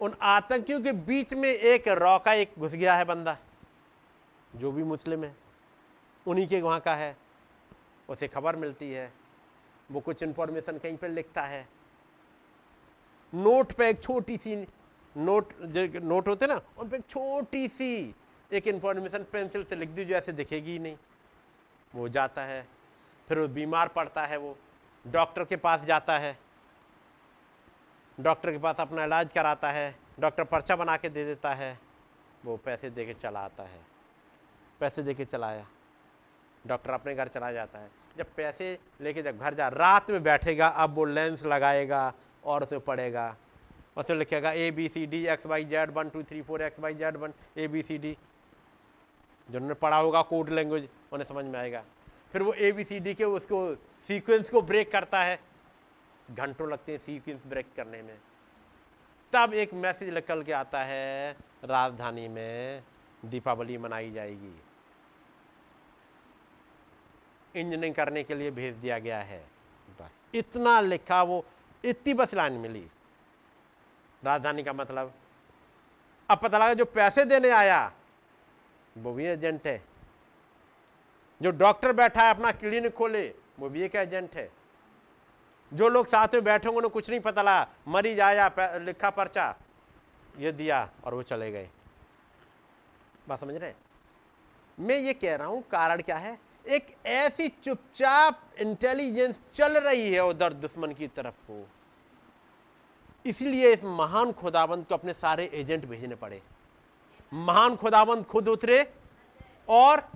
उन आतंकियों के बीच में एक रॉका, एक घुस गया है बंदा, जो भी मुस्लिम है, उन्हीं के वहाँ का है। उसे खबर मिलती है, वो कुछ इन्फॉर्मेशन कहीं पर लिखता है। नोट पे एक छोटी सी नोट, जो नोट होते ना, उन पर एक छोटी सी एक इन्फॉर्मेशन पेंसिल से लिख दी, जो ऐसे दिखेगी ही नहीं। वो जाता है, फिर वो बीमार पड़ता है, वो डॉक्टर के पास जाता है। डॉक्टर के पास अपना इलाज कराता है, डॉक्टर पर्चा बना के दे देता है, वो पैसे दे के चला आता है। पैसे दे के चलाया। डॉक्टर अपने घर चला जाता है। जब पैसे लेके जब घर जा, रात में बैठेगा, अब वो लेंस लगाएगा और उसे पढ़ेगा। उसमें लिखेगा A B C D X Y Z one two three four X Y Z one A B C D जिन्होंने पढ़ा होगा कोड लैंग्वेज, उन्हें समझ में आएगा। फिर वो ए बी सी डी के उसको सीक्वेंस को ब्रेक करता है। घंटों लगते हैं सीक्वेंस ब्रेक करने में। तब एक मैसेज निकल के आता है, राजधानी में दीपावली मनाई जाएगी। इंजीनियरिंग करने के लिए भेज दिया गया है। बस, इतना लिखा वो, इतनी बस लाइन मिली। राजधानी का मतलब अब पता लगा जो पैसे देने आया, वो भी एजेंट है। जो डॉक्टर बैठा है, अपना क्लिनिक खोले, वो भी एक एजेंट है। जो लोग साथ में बैठे होंगे, उन्हें कुछ नहीं पता लगा। मरीज़ आया लिखा पर्चा। ये दिया और वो चले गए। बात समझ रहे? मैं ये कह रहा हूँ, कारण क्या है? एक ऐसी चुपचाप इंटेलिजेंस चल रही है उधर दुश्मन की तरफ़ को। इसलिए इस महान खुदाबंद को अपने सारे एजेंट भेजने पड़े। महान खुदाबंद खुद उतरे और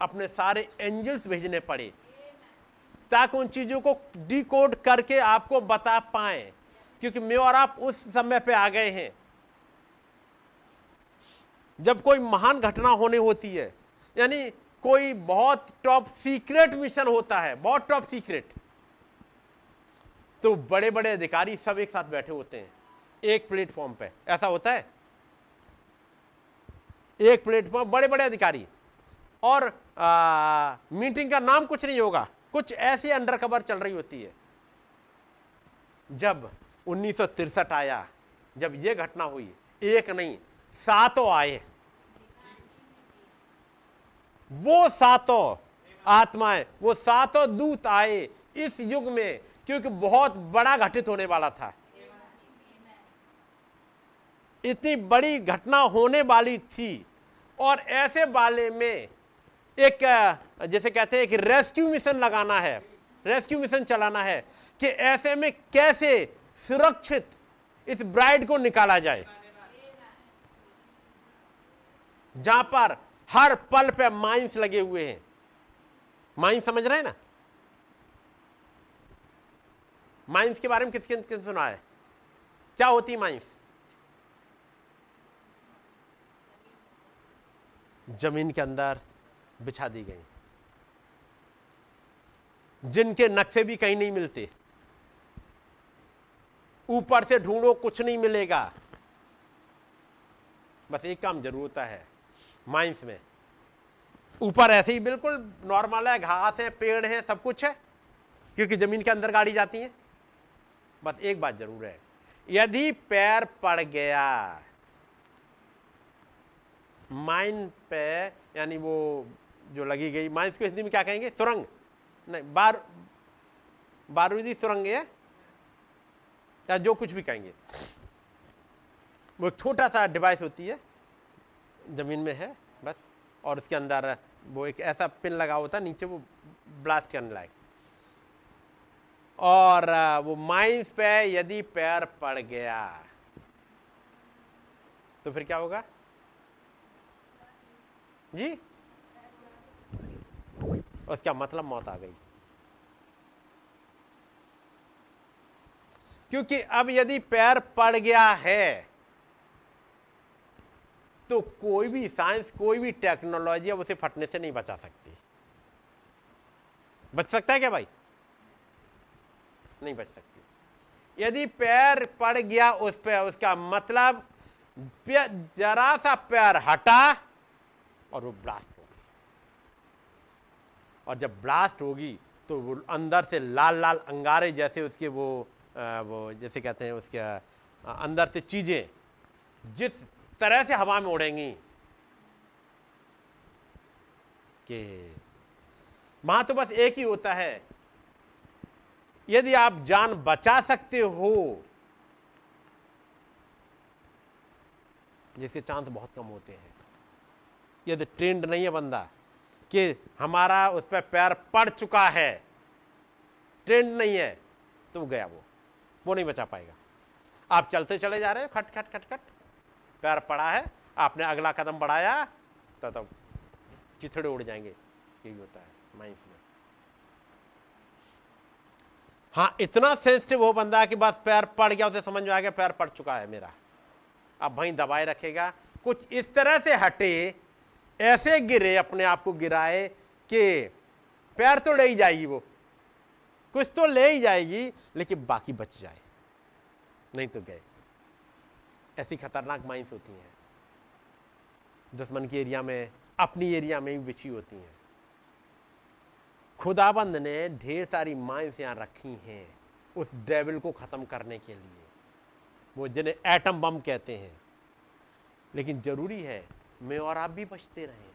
अपने सारे एंजल्स भेजने पड़े। ताकि उन चीज़ों को डिकोड करके आपको बता पाए क्योंकि मैं और आप उस समय पे आ गए हैं। जब कोई महान घटना होने होती है यानी कोई बहुत टॉप सीक्रेट मिशन होता है बहुत टॉप सीक्रेट तो बड़े बड़े अधिकारी सब एक साथ बैठे होते हैं एक प्लेटफॉर्म पे। ऐसा होता है? एक प्लेटफॉर्म बड़े बड़े अधिकारी। और आ, मीटिंग का नाम कुछ नहीं होगा। कुछ ऐसी अंडर चल रही होती है। जब उन्नीस आया, जब यह घटना हुई, एक नहीं, सातों आए। वो सातों आत्माएँ, वो सातों दूत आए इस युग में, क्योंकि बहुत बड़ा घटित होने वाला था। इतनी बड़ी घटना होने वाली थी, और ऐसे वाले में एक जैसे कहते हैं कि रेस्क्यू मिशन लगाना है, रेस्क्यू मिशन चलाना है कि ऐसे में कैसे सुरक्षित इस ब्राइड को निकाला जाए। जहाँ पर हर पल पे माइंस लगे हुए हैं। माइंस समझ रहे हैं ना? माइंस के बारे में किसके किस सुना है? क्या होती माइंस? ज़मीन के अंदर। बिछा दी गई। जिनके नक्शे भी कहीं नहीं मिलते। ऊपर से ढूंढो, कुछ नहीं मिलेगा। बस एक काम ज़रूर होता है, माइंस में। ऊपर ऐसे ही बिल्कुल नॉर्मल है, घास है, पेड़ है, सब कुछ है, क्योंकि ज़मीन के अंदर गाड़ी जाती है। बस एक बात ज़रूर है, यदि पैर पड़ गया, माइन पे, यानी वो जो लगी गई। माइंस को हिंदी में क्या कहेंगे? सुरंग। नहीं, बार, बारूदी सुरंग है या जो कुछ भी कहेंगे। वो एक छोटा सा डिवाइस होती है, ज़मीन में है, बस, और उसके अंदर वो एक ऐसा पिन लगा होता है, नीचे वो ब्लास्ट करने लायक। और वो माइंस पे यदि पैर पड़ गया तो फिर क्या होगा? जी? उसका मतलब मौत आ गई। क्योंकि अब यदि पैर पड़ गया है तो कोई भी साइंस, कोई भी टेक्नोलॉजी अब उसे फटने से नहीं बचा सकती। बच सकता है क्या भाई? नहीं बच सकती। यदि पैर पड़ गया उस पर उसका मतलब जरा सा पैर हटा और वो ब्लास्ट और जब ब्लास्ट होगी तो वो अंदर से लाल लाल अंगारे जैसे उसके वो वो जैसे कहते हैं उसके अंदर से चीज़ें जिस तरह से हवा में उड़ेंगी कि वहाँ तो बस एक ही होता है। यदि आप जान बचा सकते हो, जिसके चांस बहुत कम होते हैं। यदि ट्रेंड नहीं है बंदा कि हमारा उस पर पैर पड़ चुका है। ट्रेंड नहीं है। तो गया वो। वो नहीं बचा पाएगा। आप चलते चले जा रहे हो। खट खट खट खट। पैर पड़ा है। आपने अगला कदम बढ़ाया। तो तब चिथड़े उड़ जाएँगे। यही होता है। माइंस में। हाँ इतना सेंसिटिव हो बंदा कि बस पैर पड़ गया, उसे समझ में आ गया, पैर पड़ चुका है मेरा। अब वहीं दबाए रखेगा। कुछ इस तरह से हटे ऐसे गिरे, अपने आप को गिराए कि पैर तो ले ही जाएगी वो। कुछ तो ले ही जाएगी, लेकिन बाकी बच जाए। नहीं तो गए। ऐसी खतरनाक माइंस होती हैं। दुश्मन की एरिया में, अपनी एरिया में ही बिछी होती हैं। खुदाबंद ने ढेर सारी माइंस यहाँ रखी हैं उस डेविल को ख़त्म करने के लिए। वो जिन्हें एटम बम कहते हैं। लेकिन ज़रूरी है मैं और आप भी बचते रहे।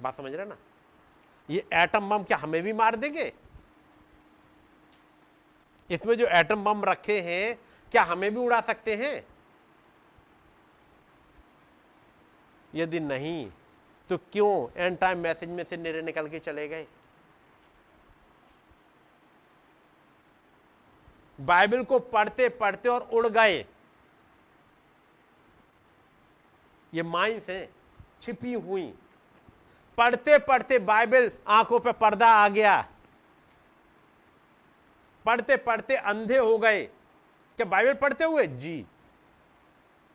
बात समझ रहे ना? ये एटम बम क्या हमें भी मार देंगे? इसमें जो एटम बम रखे हैं, क्या हमें भी उड़ा सकते हैं? यदि नहीं तो क्यों एंड टाइम मैसेज में से निरे निकल के चले गए? बाइबल को पढ़ते पढ़ते और उड़ गए। ये माइंस हैं, छिपी हुई। पढ़ते पढ़ते बाइबल आँखों पर पर्दा आ गया। पढ़ते पढ़ते अंधे हो गए। क्या बाइबल पढ़ते हुए? जी।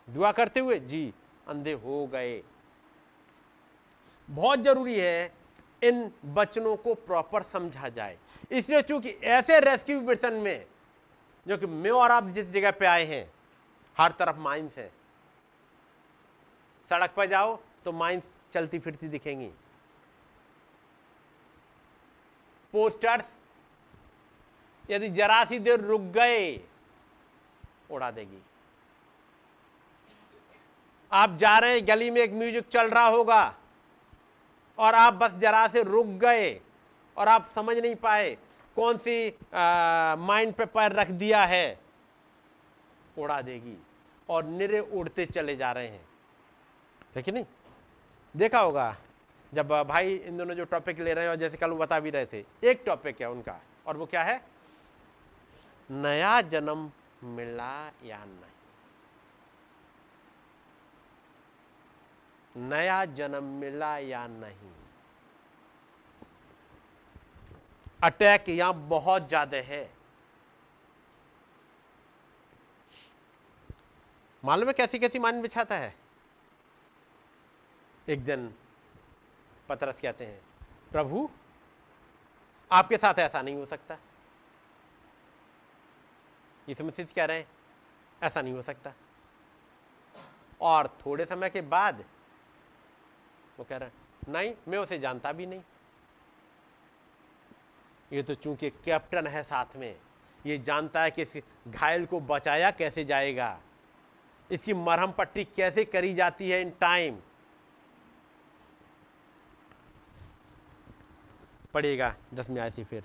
दुआ करते हुए? जी। अंधे हो गए। बहुत ज़रूरी है इन बचनों को प्रॉपर समझा जाए। इसलिए चूँकि ऐसे रेस्क्यू मिशन में, जो कि मैं और आप जिस जगह पे आए हैं, हर तरफ़ माइंस है। सड़क पर जाओ तो माइंस चलती फिरती दिखेंगी। पोस्टर्स यदि जरा सी देर रुक गए, उड़ा देगी। आप जा रहे हैं, गली में एक म्यूज़िक चल रहा होगा और आप बस जरा से रुक गए और आप समझ नहीं पाए कौन सी माइंड पे पैर रख दिया है, उड़ा देगी और निरे उड़ते चले जा रहे हैं। है नहीं? देखा होगा, जब भाई इन दोनों जो टॉपिक ले रहे हैं जैसे कल वो बता भी रहे थे, एक टॉपिक है उनका, और वो क्या है? नया जन्म मिला या नहीं? नया जन्म मिला या नहीं? अटैक यहाँ बहुत ज़्यादा है। मालूम है कैसी कैसी मान बिछाता है? एक दिन पतरस कहते हैं, प्रभु, आपके साथ ऐसा नहीं हो सकता। यीशु मसीह कह रहे हैं, ऐसा नहीं हो सकता। और थोड़े समय के बाद वो कह रहे हैं, नहीं, मैं उसे जानता भी नहीं। ये तो चूँकि कैप्टन है साथ में, ये जानता है कि इस घायल को बचाया कैसे जाएगा, इसकी मरहम पट्टी कैसे करी जाती है इन टाइम। पड़ेगा दसवीं आयत से फिर।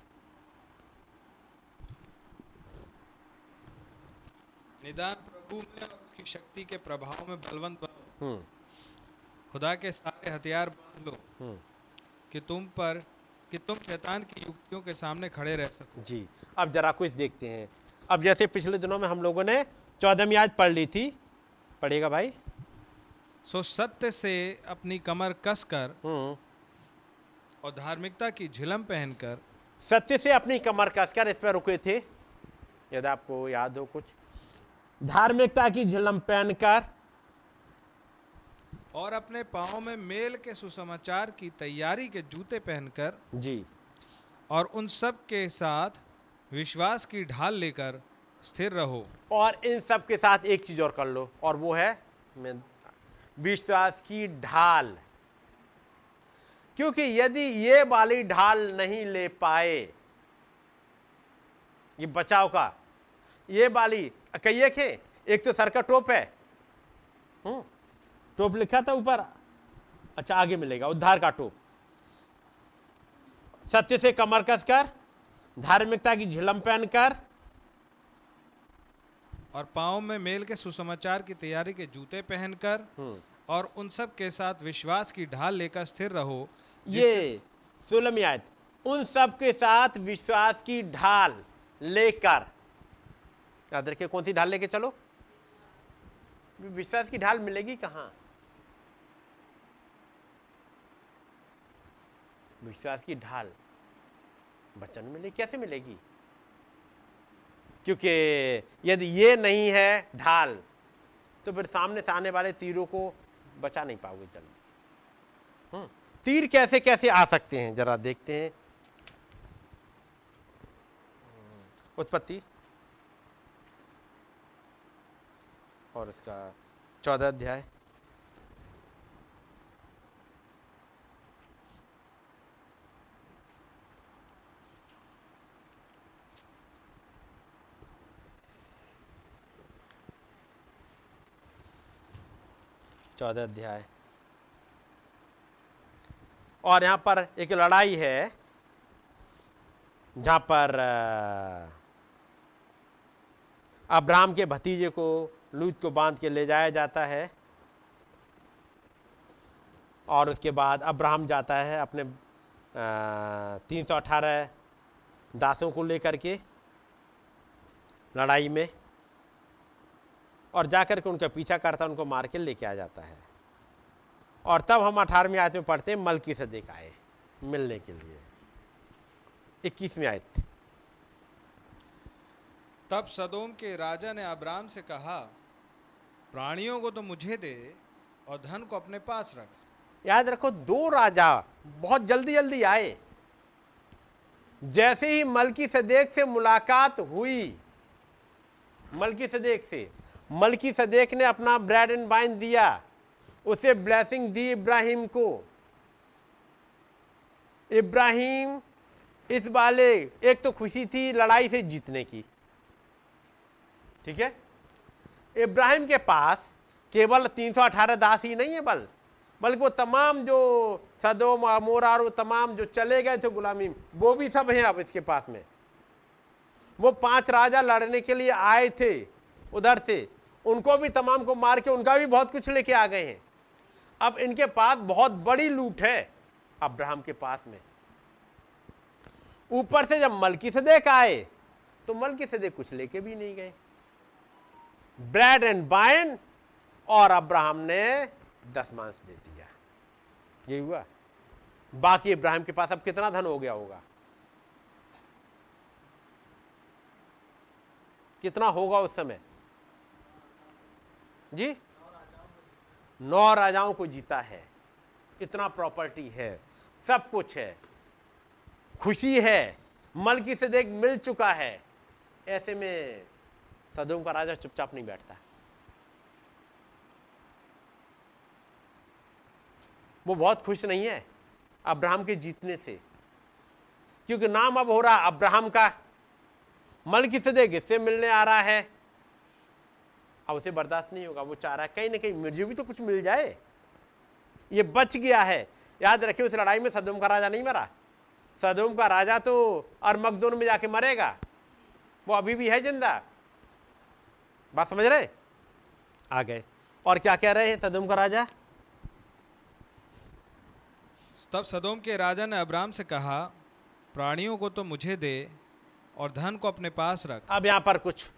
निदान प्रभु में और उसकी शक्ति के प्रभाव में बलवंत बनो। हम्म। खुदा के सारे हथियार बाँध लो। हम्म। कि तुम पर कि तुम शैतान की युक्तियों के सामने खड़े रह सको। जी अब जरा कुछ देखते हैं। अब जैसे पिछले दिनों में हम लोगों ने चौदहवीं आज पढ़ ली थी। पढ़ेगा भाई? सो सत्य से अपनी कमर कसकर हम्म। और धार्मिकता की झिलम पहनकर सत्य से अपनी कमर कसकर इस पर रुके थे। यदि आपको याद हो कुछ। धार्मिकता की झिलम पहनकर और अपने पाँव में मेल के सुसमाचार की तैयारी के जूते पहनकर जी। और उन सब के साथ विश्वास की ढाल लेकर स्थिर रहो। और इन सब के साथ एक चीज़ और कर लो और वो है विश्वास की ढाल। क्योंकि यदि ये वाली ढाल नहीं ले पाए ये बचाव का ये वाली कई एक है एक तो सर का टोप है हम्म, टोप लिखा था ऊपर अच्छा आगे मिलेगा उद्धार का टोप। सत्य से कमर कसकर धार्मिकता की झिलम पहनकर और पाँव में मेल के सुसमाचार की तैयारी के जूते पहनकर और उन सब के साथ विश्वास की ढाल लेकर स्थिर रहो ये सोलहवीं आयत उन सब के साथ विश्वास की ढाल लेकर। याद रखिए कौन सी ढाल लेके चलो? विश्वास की ढाल मिलेगी कहाँ? विश्वास की ढाल वचन मिले कैसे मिलेगी? क्योंकि यदि ये नहीं है ढाल तो फिर सामने से आने वाले तीरों को बचा नहीं पाओगे जल्दी। हम्म, तीर कैसे कैसे आ सकते हैं? जरा देखते हैं। उत्पत्ति। और इसका चौदह अध्याय। चौदह अध्याय। और यहाँ पर एक लड़ाई है, जहाँ पर अब्राहम के भतीजे को लूत को बाँध के ले जाया जाता है और उसके बाद अब्राहम जाता है अपने तीन सौ अठारह दासों को लेकर के लड़ाई में और जाकर के उनका पीछा करता है उनको मार के लेके आ जाता है। और तब हम अठारहवीं आयत में पढ़ते हैं मलकी से देख आए मिलने के लिए। इक्कीसवीं आयत। तब सदोम के राजा ने अब्राम से कहा प्राणियों को तो मुझे दे और धन को अपने पास रख। याद रखो दो राजा बहुत जल्दी जल्दी आए। जैसे ही मलकी सदेक से मुलाकात हुई मलकी सदेक से मलकी सदेक ने अपना ब्रेड एंड वाइन दिया। उसे ब्लेसिंग दी इब्राहिम को। इब्राहिम, इस वाले, एक तो खुशी थी लड़ाई से जीतने की। ठीक है? इब्राहिम के पास केवल 318 दास ही नहीं है बल, बल्कि वो तमाम जो सदोम, अमोरा, और वो तमाम जो चले गए थे गुलामी, वो भी सब हैं अब इसके पास में। वो पाँच राजा लड़ने के लिए आए थे उधर से, उनको भी तमाम को मार के उनका भी बहुत कुछ लेके आ गए हैं। अब इनके पास बहुत बड़ी लूट है अब्राहम के पास में। ऊपर से जब मलकी से देख आए तो मलकी से देख कुछ लेके भी नहीं गए। ब्रेड एंड बाइन और अब्राहम ने दस मांस दे दिया। ये हुआ। बाकी इब्राहिम के पास अब कितना धन हो गया होगा? कितना होगा उस समय? जी? नौ राजाओं को जीता है। इतना प्रॉपर्टी है। सब कुछ है। खुशी है। मल की से देख मिल चुका है। ऐसे में सदोम का राजा चुपचाप नहीं बैठता। वो बहुत खुश नहीं है अब्राहम के जीतने से। क्योंकि नाम अब हो रहा अब्राहम का। मल की से देख, इससे मिलने आ रहा है। अब उसे बर्दाश्त नहीं होगा वो चाह रहा है कहीं ना कहीं मुझे भी तो कुछ मिल जाए। ये बच गया है। याद रखिए उस लड़ाई में सदोम का राजा नहीं मरा। सदोम का राजा तो अरमकदोन में जाके मरेगा। वो अभी भी है ज़िंदा। बात समझ रहे? आ गए। और क्या कह रहे हैं सदोम का राजा? तब सदोम के राजा ने अब्राम से कहा प्राणियों को तो मुझे दे और धन को अपने पास रख। अब यहाँ पर कुछ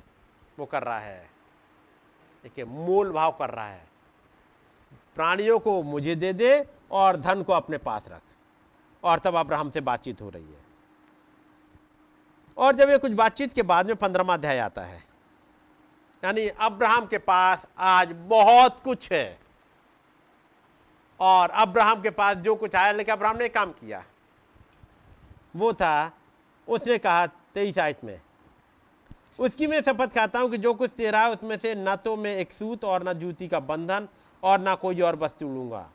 वो कर रहा है। देखिए, मोल भाव कर रहा है। प्राणियों को मुझे दे दे और धन को अपने पास रख। और तब अब्राहम से बातचीत हो रही है। और जब ये कुछ बातचीत के बाद में पंद्रमा अध्याय आता है, यानी अब्राहम के पास आज बहुत कुछ है। और अब्राहम के पास जो कुछ आया, लेकिन अब्राहम ने काम किया। वो था, उसने कहा तेईस आयत में उसकी मैं शपथ खाता हूँ कि जो कुछ तेरा है, उसमें से न तो मैं एक सूत और न जूती का बंधन और ना कोई और वस्तु लूँगा।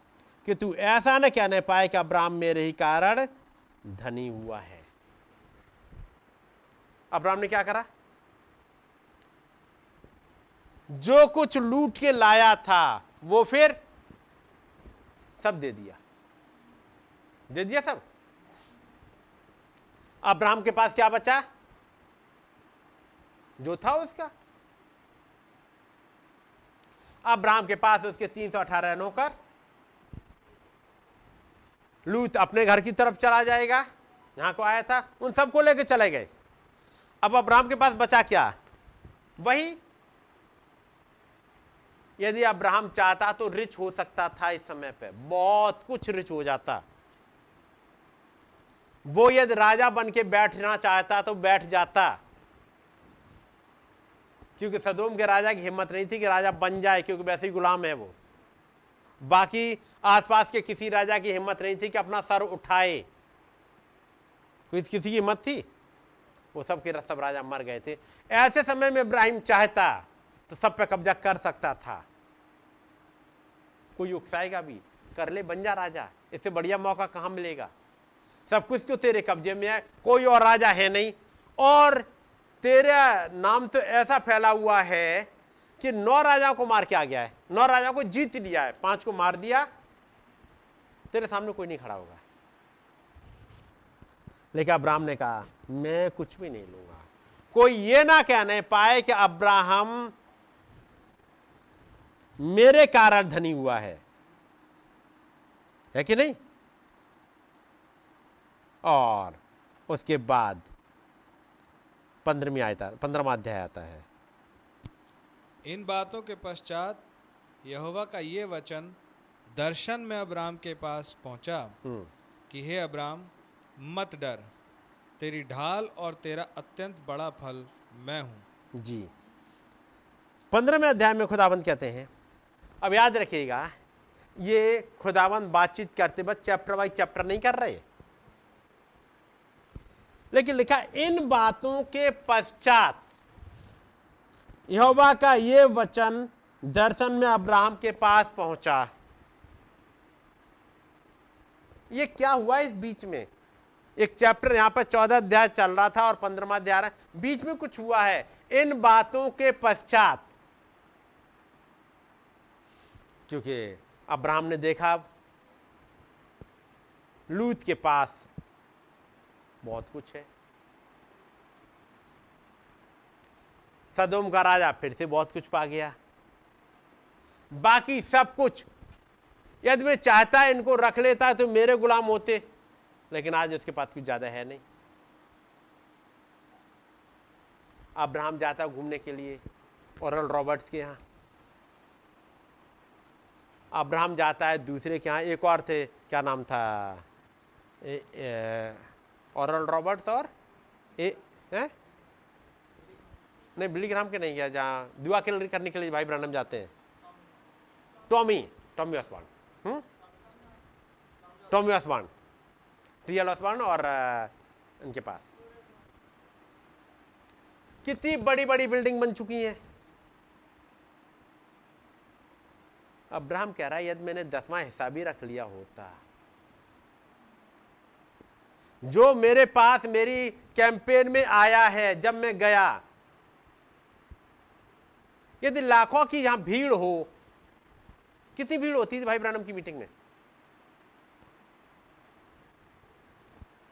कि तू ऐसा न कहने पाए कि अब्राहम मेरे ही कारण धनी हुआ है। अब्राहम ने क्या करा? जो कुछ लूट के लाया था, वो फिर सब दे दिया। दे दिया सब। अब्राहम के पास क्या बचा? जो था उसका। अब्राहम के पास उसके 318 नौकर। लूत अपने घर की तरफ़ चला जाएगा, यहाँ को आया था, उन सबको लेकर चले गए। अब अब्राहम के पास बचा क्या? वही, यदि अब्राहम चाहता तो रिच हो सकता था इस समय पे, बहुत कुछ रिच हो जाता। वो यदि राजा बन के बैठना चाहता तो बैठ जाता। क्योंकि सदोम के राजा की हिम्मत नहीं थी कि राजा बन जाए, क्योंकि वैसे ही गुलाम है वो। बाकी आसपास के किसी राजा की हिम्मत नहीं थी कि अपना सर उठाए। कोई किसी की हिम्मत थी? वो सब के सब राजा मर गए थे। ऐसे समय में इब्राहिम चाहता तो सब पे कब्जा कर सकता था। कोई उकसाएगा भी? कर ले, बन जा राजा। इससे बढ़िया मौका कहाँ मिलेगा? सब कुछ क्यों तेरे कब्जे में है। कोई और राजा है नहीं। और तेरा नाम तो ऐसा फैला हुआ है कि नौ राजाओं को मार के आ गया है। नौ राजाओं को जीत लिया है। पाँच को मार दिया। तेरे सामने कोई नहीं खड़ा होगा। लेकिन अब्राहम ने कहा, मैं कुछ भी नहीं लूँगा। कोई ये ना कहने पाए कि अब्राहम मेरे कारण धनी हुआ है। है कि नहीं? और उसके बाद पंद्रहवीं आता पंद्रहवा अध्याय आता है। इन बातों के पश्चात यहोवा का ये वचन दर्शन में अब्राम के पास पहुँचा हम्म, कि हे अब्राम मत डर तेरी ढाल और तेरा अत्यंत बड़ा फल मैं हूँ। जी। पंद्रहवें अध्याय में खुदाबंद कहते हैं अब याद रखिएगा ये खुदाबंद बातचीत करते वक्त चैप्टर बाई चैप्टर नहीं कर रहे। लेकिन लिखा, इन बातों के पश्चात यहोवा का ये वचन दर्शन में अब्राहम के पास पहुँचा। ये क्या हुआ इस बीच में? एक चैप्टर यहाँ पर चौदह अध्याय चल रहा था और पंद्रहवा अध्याय बीच में कुछ हुआ है। इन बातों के पश्चात, क्योंकि अब्राहम ने देखा, लूत के पास बहुत कुछ है। सदोम का राजा फिर से बहुत कुछ पा गया। बाकी सब कुछ यदि मैं चाहता इनको रख लेता तो मेरे गुलाम होते लेकिन आज उसके पास कुछ ज़्यादा है नहीं। अब्राहम जाता घूमने के लिए ओरल रॉबर्ट्स के यहाँ। अब्राहम जाता है दूसरे के यहाँ एक और थे क्या नाम था? ए, ए, ओरल रॉबर्ट्स और ए हैं? नहीं बिली ग्राम के नहीं गया जहाँ दुआ के करने के लिए भाई ब्रानम जाते हैं। Tommy Tommy Osbourne hmm? Tommy Osbourne TL Osbourne और इनके पास। कितनी बड़ी बड़ी बिल्डिंग बन चुकी है। अब्राहम कह रहा है, यदि मैंने दसवां हिस्सा भी रख लिया होता जो मेरे पास मेरी कैंपेन में आया है, जब मैं गया। यदि लाखों की यहाँ भीड़ हो, कितनी भीड़ होती थी भाई ब्रानम की मीटिंग में?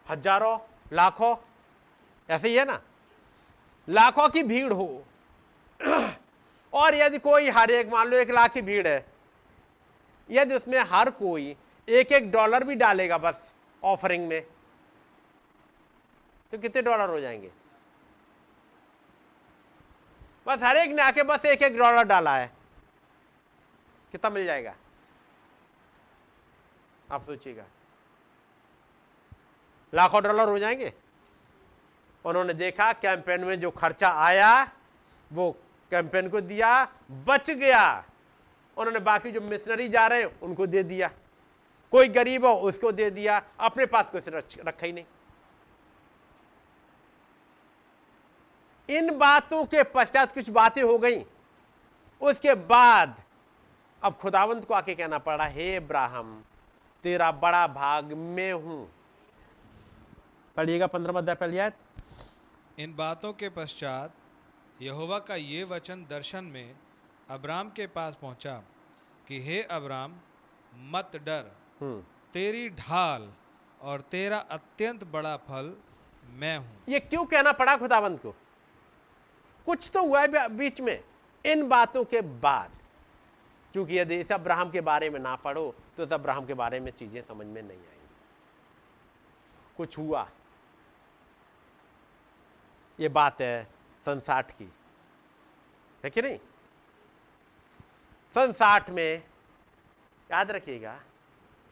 हज़ारों, लाखों, ऐसे ही है ना? लाखों की भीड़ हो। और यदि कोई, हर एक, मान लो एक लाख की भीड़ है, यदि उसमें हर कोई एक एक डॉलर भी डालेगा बस ऑफरिंग में तो कितने डॉलर हो जाएँगे? बस हर एक ने आके बस एक एक डॉलर डाला है। कितना मिल जाएगा? आप सोचिएगा। लाखों डॉलर हो जाएँगे। उन्होंने देखा, कैंपेन में जो खर्चा आया, वो कैंपेन को दिया, बच गया। उन्होंने बाकी जो मिशनरी जा रहे हैं, उनको दे दिया। कोई गरीब हो, उसको दे दिया। अपने पास कुछ रखा ही नहीं। इन बातों के पश्चात कुछ बातें हो गई। उसके बाद अब खुदावंत को आके कहना पड़ा हे इब्राहिम तेरा बड़ा भाग मैं हूँ। पढ़िएगा पंद्रह अध्याय पहली आयत। इन बातों के पश्चात यहोवा का ये वचन दर्शन में अब्राम के पास पहुँचा कि हे अब्राम मत डर। हम्म। तेरी ढाल और तेरा अत्यंत बड़ा फल मैं हूँ। ये क्यों कहना पड़ा खुदावंत को? कुछ तो हुआ है बीच में। इन बातों के बाद, क्योंकि यदि इस अब्राहम के बारे में ना पढ़ो तो इस अब्राहम के बारे में चीज़ें समझ में नहीं आएँगी। कुछ हुआ। ये बात है सन साठ की। है कि नहीं? सन साठ में, याद रखिएगा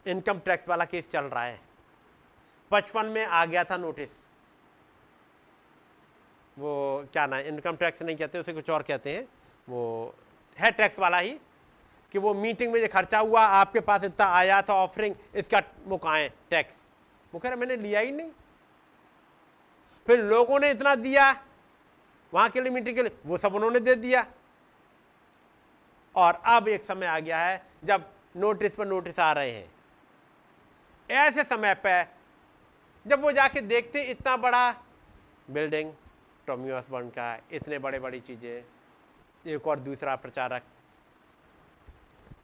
इनकम टैक्स वाला केस चल रहा है। पचपन में आ गया था नोटिस वो क्या ना इनकम टैक्स नहीं कहते, उसे कुछ और कहते हैं। वो है टैक्स वाला ही, कि वो मीटिंग में जो खर्चा हुआ, आपके पास इतना आया था ऑफरिंग इसका वो कहाँ है? टैक्स वो कह रहा, मैंने लिया ही नहीं। फिर लोगों ने इतना दिया, वहाँ के लिए मीटिंग के लिए, वो सब उन्होंने दे दिया। और अब एक समय आ गया है, जब नोटिस पर नोटिस आ रहे हैं। ऐसे समय पर जब वो जाके देखते इतना बड़ा बिल्डिंग टॉमी ऑसबर्न का इतने बड़े बड़ी चीज़ें, एक और दूसरा प्रचारक।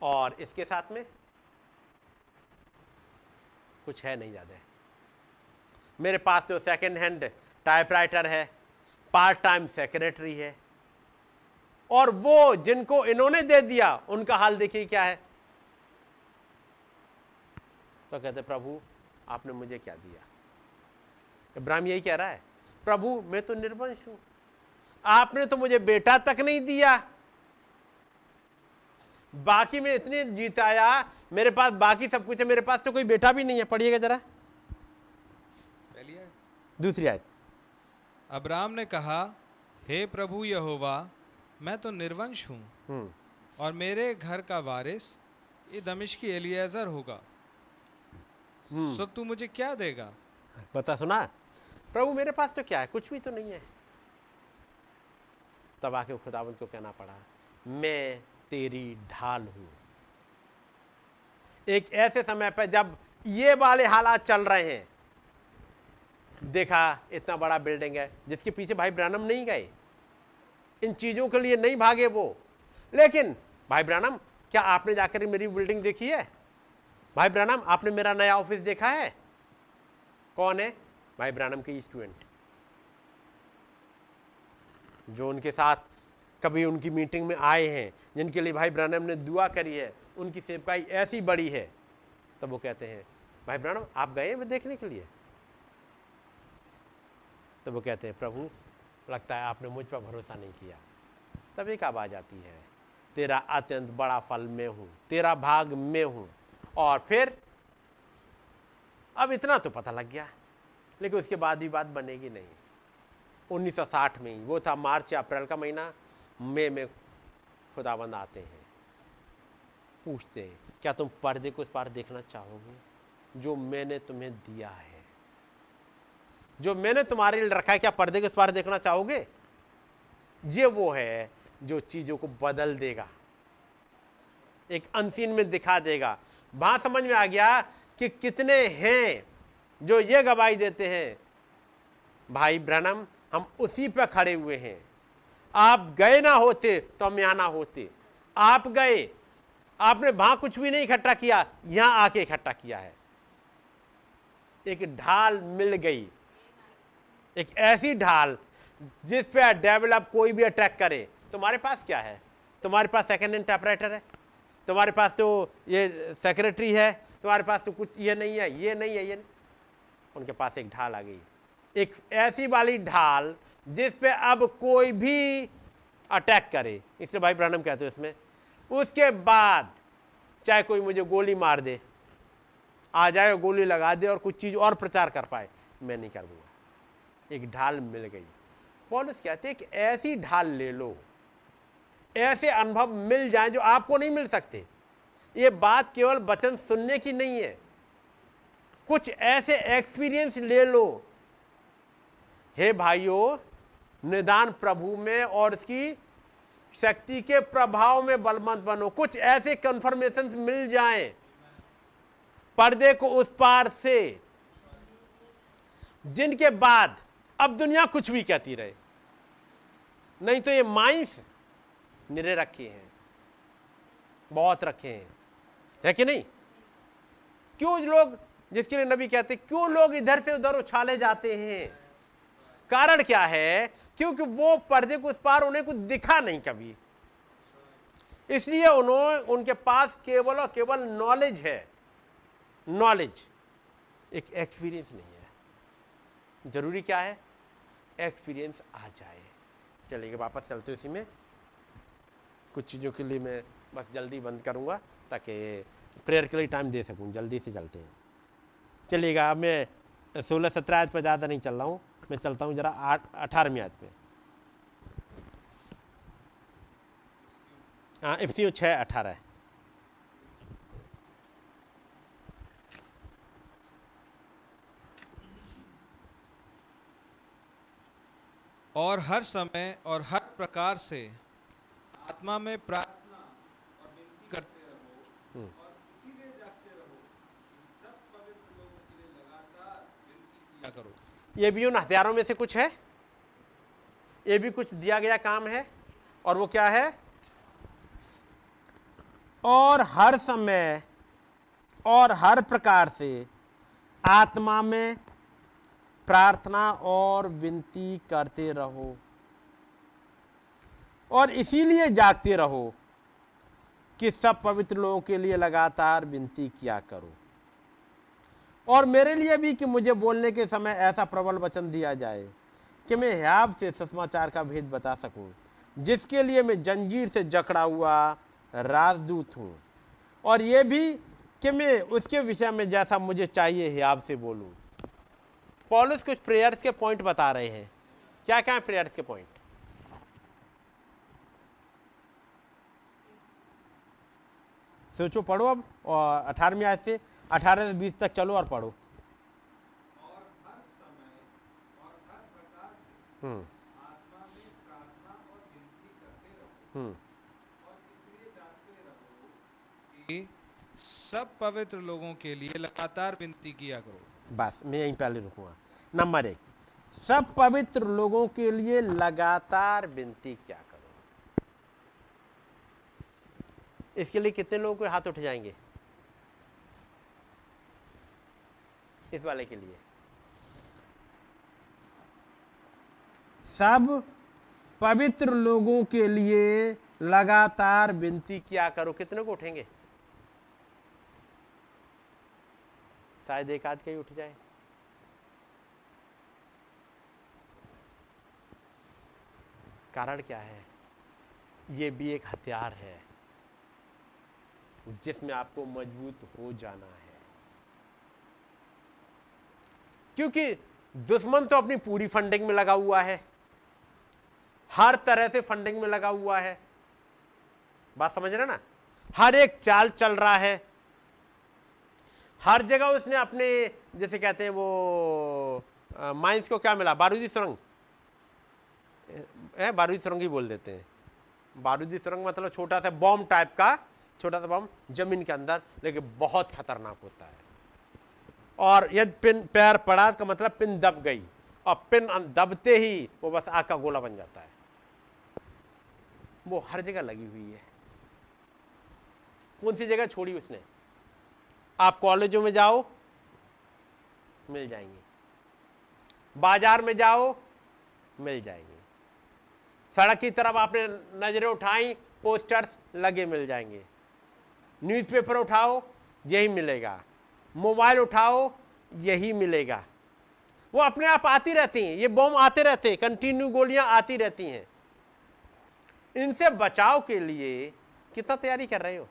और इसके साथ में कुछ है नहीं ज़्यादा। मेरे पास तो सेकेंड हैंड टाइपराइटर है पार्ट टाइम सेक्रेटरी है, और वो जिनको इन्होंने दे दिया, उनका हाल देखिए क्या है। तो कहते, प्रभु, आपने मुझे क्या दिया? इब्राहिम यही कह रहा है प्रभु मैं तो निर्वंश हूँ। आपने तो मुझे बेटा तक नहीं दिया। बाकी में इतने जीताया मेरे पास बाकी सब कुछ है मेरे पास तो कोई बेटा भी नहीं है। पढ़िएगा जरा। पहली आयत। दूसरी आयत। अब्राम ने कहा हे प्रभु यहोवा मैं तो निर्वंश हूँ हम्म। और मेरे घर का वारिस ये दमिश्की एलियाजर होगा। सो तू मुझे क्या देगा? बता सुना। प्रभु, मेरे पास तो क्या है? कुछ भी तो नहीं है। तब आके खुदावंत को कहना पड़ा, मैं तेरी ढाल हूँ। एक ऐसे समय पर जब ये वाले हालात चल रहे हैं, देखा इतना बड़ा बिल्डिंग है, जिसके पीछे भाई ब्रानम नहीं गए। इन चीज़ों के लिए नहीं भागे वो। लेकिन भाई ब्रानम, क्या आपने जाकर मेरी बिल्डिंग देखी है? भाई ब्रानम, आपने मेरा नया ऑफ़िस देखा है? कौन है? भाई ब्रानम के स्टूडेंट। जो उनके साथ कभी उनकी मीटिंग में आए हैं, जिनके लिए भाई ब्रानम ने दुआ करी है, उनकी सेवकाई ऐसी बड़ी है, तब वो कहते हैं, भाई ब्रानम, आप गए हैं देखने के लिए? तब वो कहते हैं, प्रभु, लगता है आपने मुझ पर भरोसा नहीं किया। तब एक आवाज़ आती है, तेरा अत्यंत बड़ा फल मैं हूँ, तेरा भाग मैं हूँ, और फिर, अब इतना तो पता लग गया। लेकिन उसके बाद भी बात बनेगी नहीं। 1960 में ही, वो था मार्च या अप्रैल का महीना, मई में खुदाबंद आते हैं। पूछते हैं, क्या तुम पर्दे को इस पार देखना चाहोगे? जो मैंने तुम्हें दिया है। जो मैंने तुम्हारे लिए रखा है, क्या पर्दे के इस पार देखना चाहोगे? ये वो है जो चीज़ों को बदल देगा, एक अनसीन में दिखा देगा। वहाँ समझ में आ गया कि कितने हैं जो ये गवाही देते हैं, भाई ब्रनम हम उसी पर खड़े हुए हैं। आप गए ना होते तो हम यहाँ ना होते। आप गए, आपने वहाँ कुछ भी नहीं इकट्ठा किया, यहाँ आके इकट्ठा किया है। एक ढाल मिल गई। एक ऐसी ढाल जिस पे डेवलप कोई भी अटैक करे। तुम्हारे पास क्या है? तुम्हारे पास सेकेंड हैंड टाइपराइटर है? तुम्हारे पास तो ये सेक्रेटरी है? तुम्हारे पास तो कुछ ये नहीं है, ये नहीं है, ये नहीं। उनके पास एक ढाल आ गई। एक ऐसी वाली ढाल जिस पे अब कोई भी अटैक करे, इसलिए भाई ब्रहणम कहते हैं इसमें। उसके बाद चाहे कोई मुझे गोली मार दे, आ जाए, गोली लगा दे और कुछ चीज़ और प्रचार कर पाए, मैं नहीं कर दूँगा एक ढाल मिल गई। पॉलिस कहते हैं कि ऐसी ढाल ले लो, ऐसे अनुभव मिल जाए जो आपको नहीं मिल सकते। ये बात केवल वचन सुनने की नहीं है कुछ ऐसे एक्सपीरियंस ले लो। हे भाइयों, निदान प्रभु में और इसकी शक्ति के प्रभाव में बलवंत बनो। कुछ ऐसे कंफर्मेशन मिल जाएँ। पर्दे को उस पार से। जिनके बाद अब दुनिया कुछ भी कहती रहे। नहीं तो ये माइंस निरे रखे हैं। बहुत रखे हैं। है कि नहीं? क्यों लोग जिसके लिए नबी कहते क्यों लोग इधर से उधर उछाले जाते हैं? कारण क्या है? क्योंकि वो पर्दे को उस पार उन्हें कुछ दिखा नहीं कभी। इसलिए उन्होंने उनके पास केवल और केवल नॉलेज है। नॉलेज एक एक्सपीरियंस नहीं है। ज़रूरी क्या है? एक्सपीरियंस आ जाए। चलिए, वापस चलते उसी में। कुछ चीज़ों के लिए मैं बस जल्दी बंद करूँगा ताकि प्रेयर के लिए टाइम दे सकूँ। जल्दी से चलते हैं। चलिएगा अब मैं सोलह सत्रह आज पर ज़्यादा नहीं चल रहा हूँ। मैं चलता हूँ ज़रा आठ अठारहवीं आज पे। हाँ एफ़ छः अठारह। और हर समय और हर प्रकार से आत्मा में प्रार्थना और विनती करते रहो और इसीलिए जागते रहो कि सब पवित्र लोगों के लिए लगातार विनती किया करो? ये भी उन हथियारों में से कुछ है। ये भी कुछ दिया गया काम है। और वो क्या है? और हर समय और हर प्रकार से आत्मा में प्रार्थना और विनती करते रहो। और इसीलिए जागते रहो कि सब पवित्र लोगों के लिए लगातार विनती किया करो। और मेरे लिए भी कि मुझे बोलने के समय ऐसा प्रबल वचन दिया जाए कि मैं हियाब से सुषमाचार का भेद बता सकूँ, जिसके लिए मैं जंजीर से जकड़ा हुआ राजदूत हूँ। और ये भी कि मैं उसके विषय में जैसा मुझे चाहिए हियाब से बोलूँ। पॉलिस कुछ प्रेयर्स के पॉइंट बता रहे हैं। क्या क्या है प्रेयर्स के पॉइंट? सोचो पढ़ो अब और अठारहवीं आयत से अठारह से बीस तक चलो और पढ़ो। और हर समय और हर प्रकार से हम्म। आत्मा में प्रार्थना और विनती करते रहो। हम्म। और इसलिए जानते रहो कि सब पवित्र लोगों के लिए लगातार विनती किया करो। बस मैं यहीं पहले रुकूँगा। नंबर एक सब पवित्र लोगों के लिए लगातार विनती क्या करो इसके लिए कितने लोगों के हाथ उठ जाएँगे? इस वाले के लिए। सब पवित्र लोगों के लिए लगातार विनती क्या करो। कितने को उठेंगे? शायद एक आध कहीं उठ जाए। कारण क्या है? ये भी एक हथियार है। जिसमें आपको मज़बूत हो जाना है। क्योंकि दुश्मन तो अपनी पूरी फंडिंग में लगा हुआ है। हर तरह से फंडिंग में लगा हुआ है। बात समझ रहे ना? हर एक चाल चल रहा है। हर जगह उसने अपने, जैसे कहते हैं वो माइंस को क्या मिला? बारूदी सुरंग। है बारूदी सुरंग ही बोल देते हैं। बारूदी सुरंग मतलब छोटा सा बॉम्ब टाइप का छोटा सा बम ज़मीन के अंदर, लेकिन बहुत खतरनाक होता है। और यदि पिन, पैर पड़ा का मतलब पिन दब गई। और पिन दबते ही वो बस आग का गोला बन जाता है। वो हर जगह लगी हुई है। कौन सी जगह छोड़ी उसने? आप कॉलेजों में जाओ, मिल जाएँगे। बाज़ार में जाओ, मिल जाएँगे। सड़क की तरफ़ आपने नज़रें उठाई पोस्टर्स लगे मिल जाएँगे। न्यूज़पेपर उठाओ यही मिलेगा। मोबाइल उठाओ यही मिलेगा। वो अपने आप आती रहती हैं ये बॉम्ब आते रहते हैं कंटिन्यू गोलियाँ आती रहती हैं। इनसे बचाव के लिए कितना तैयारी कर रहे हो?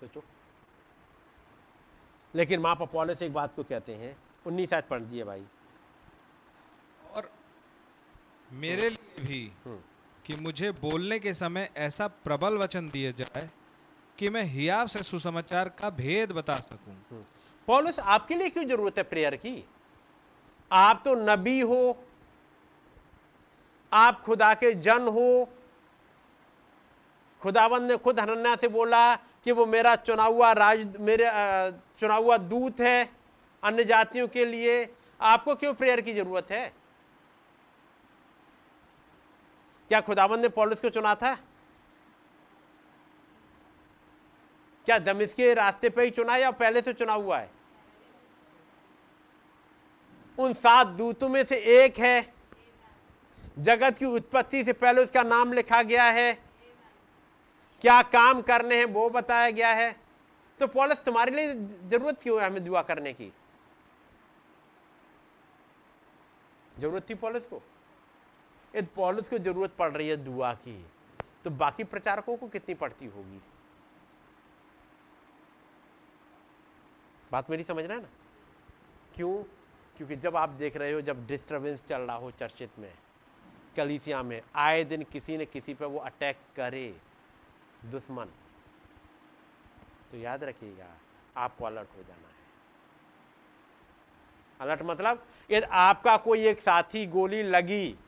सोचो। लेकिन माँ पपौले से एक बात को कहते हैं उन्नीस शायद पढ़ दिए भाई। और मेरे लिए भी कि मुझे बोलने के समय ऐसा प्रबल वचन दिया जाए कि मैं हियाव से सुसमाचार का भेद बता सकूँ। पॉलुस, आपके लिए क्यों ज़रूरत है प्रेयर की? आप तो नबी हो, आप खुदा के जन हो। खुदाबंद ने खुद हनन्या से बोला कि वो मेरा चुना हुआ राज, मेरे चुना हुआ दूत है अन्य जातियों के लिए। आपको क्यों प्रेयर की ज़रूरत है? क्या खुदाबंद ने पॉलिस को चुना था? क्या दमिश के रास्ते पे ही चुना या पहले से चुना हुआ है? उन सात दूतों में से एक है। जगत की उत्पत्ति से पहले उसका नाम लिखा गया है। क्या काम करने हैं वो बताया गया है। तो पॉलिस, तुम्हारे लिए ज़रूरत क्यों है हमें दुआ करने की? ज़रूरत थी पॉलिस को? यदि पॉलिस को ज़रूरत पड़ रही है दुआ की तो बाकी प्रचारकों को कितनी पड़ती होगी? बात मेरी समझ रहे हैं ना? क्यों? क्योंकि जब आप देख रहे हो, जब डिस्टरबेंस चल रहा हो चर्चित में, कलीसिया में, आए दिन किसी न किसी पर वो अटैक करे, दुश्मन। तो याद रखिएगा, आपको अलर्ट हो जाना है। अलर्ट मतलब यदि आपका कोई एक साथी गोली लगी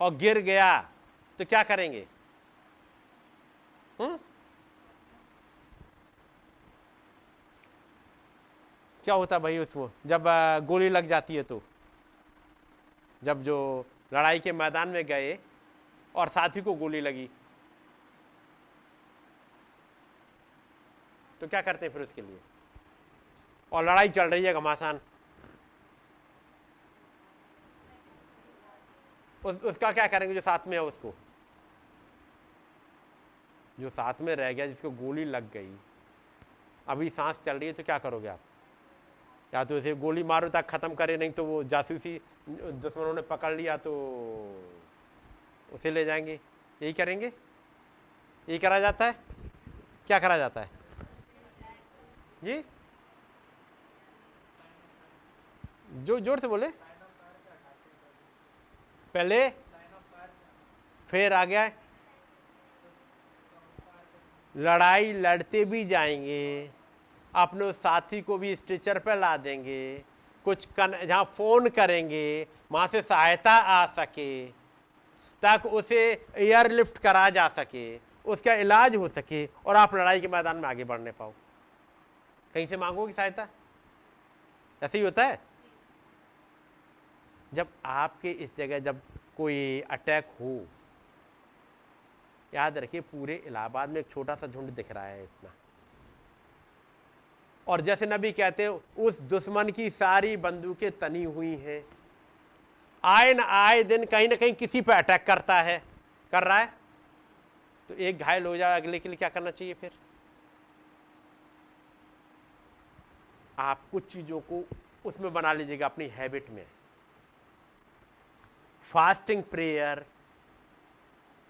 और गिर गया तो क्या करेंगे? हुँ? क्या होता भाई उसको जब गोली लग जाती है तो? जब जो लड़ाई के मैदान में गए और साथी को गोली लगी। तो क्या करते हैं फिर उसके लिए? और लड़ाई चल रही है घमासान। उस, उसका क्या करेंगे जो साथ में है उसको? जो साथ में रह गया जिसको गोली लग गई। अभी सांस चल रही है तो क्या करोगे आप? या तो इसे गोली मारो तक ख़त्म करे नहीं तो वो जासूसी दुश्मनों ने पकड़ लिया तो उसे ले जाएँगे। यही करेंगे? यही करा जाता है? क्या करा जाता है? जी जो? ज़ोर से बोले। पहले, फिर आ गया, लड़ाई लड़ते भी जाएँगे, अपने साथी को भी स्ट्रेचर पर ला देंगे, कुछ कन, जहाँ फ़ोन करेंगे, वहाँ से सहायता आ सके, ताकि उसे एयरलिफ्ट करा जा सके, उसका इलाज हो सके, और आप लड़ाई के मैदान में आगे बढ़ने पाओ। कहीं से मांगोगे सहायता? ऐसे ही होता है? जब आपके इस जगह जब कोई अटैक हो, याद रखिए पूरे इलाहाबाद में एक छोटा सा झुंड दिख रहा है इतना। और जैसे नबी कहते हैं, उस दुश्मन की सारी बंदूकें तनी हुई हैं। आए न आए दिन कहीं ना कहीं किसी पर अटैक करता है। कर रहा है? तो एक घायल हो जाए, अगले के लिए क्या करना चाहिए फिर? आप कुछ चीज़ों को उसमें बना लीजिएगा अपनी हैबिट में। फास्टिंग प्रेयर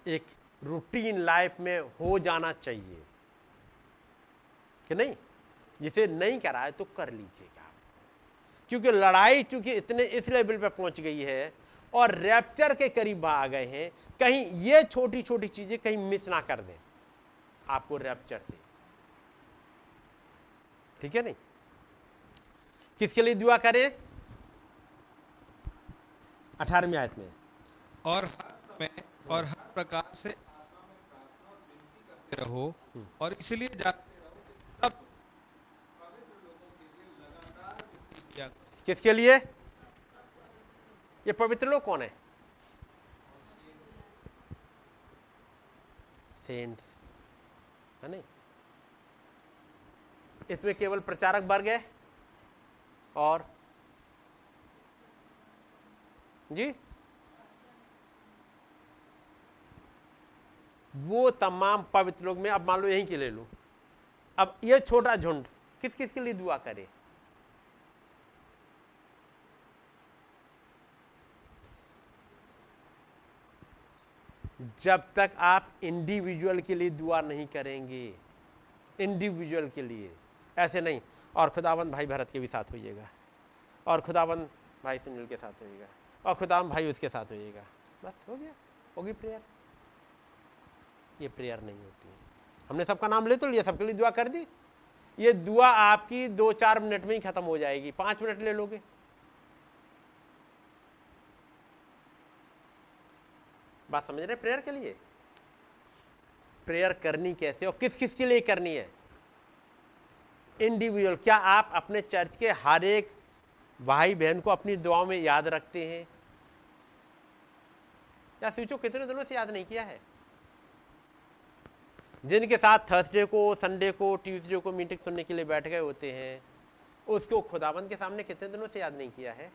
एक रूटीन लाइफ में हो जाना चाहिए। कि नहीं? जिसे नहीं करा है तो कर लीजिएगा। क्योंकि लड़ाई चूँकि इतने इस लेवल पे पहुँच गई है और रैप्चर के करीब आ गए हैं, कहीं ये छोटी छोटी चीज़ें कहीं मिस ना कर दें आपको रैप्चर से। ठीक है नहीं? किसके लिए दुआ करें? अठारहवीं आयत में। और हर और हर प्रकार से रहो और इसलिए सब। किसके लिए? ये पवित्र लोग कौन है? सेंट्स है नहीं? इसमें केवल प्रचारक वर्ग है और जी? वो तमाम पवित्र लोग, में अब मान लो यहीं के ले लो। अब ये छोटा झुंड किस किस के लिए दुआ करे? जब तक आप इंडिविजुअल के लिए दुआ नहीं करेंगे इंडिविजुअल के लिए, ऐसे नहीं। और खुदावंद भाई भरत के भी साथ होइएगा। और खुदावंद भाई सुनील के साथ होइएगा। और खुदावंद भाई उसके साथ होइएगा बस हो गया। होगी प्रेयर। ये प्रेयर नहीं होती है। हमने सबका नाम ले तो लिया, सबके लिए दुआ कर दी। ये दुआ आपकी दो चार मिनट में ही खत्म हो जाएगी। पाँच मिनट ले लोगे। बात समझ रहे प्रेयर के लिए? प्रेयर करनी कैसे और किस किस के लिए करनी है? इंडिविजुअल क्या आप अपने चर्च के हर एक भाई बहन को अपनी दुआओं में याद रखते हैं। या सोचो कितने दिनों से याद नहीं किया है। जिनके साथ थर्सडे को, संडे को, ट्यूसडे को मीटिंग सुनने के लिए बैठ गए होते हैं, उसको खुदाबंद के सामने कितने दिनों से याद नहीं किया है?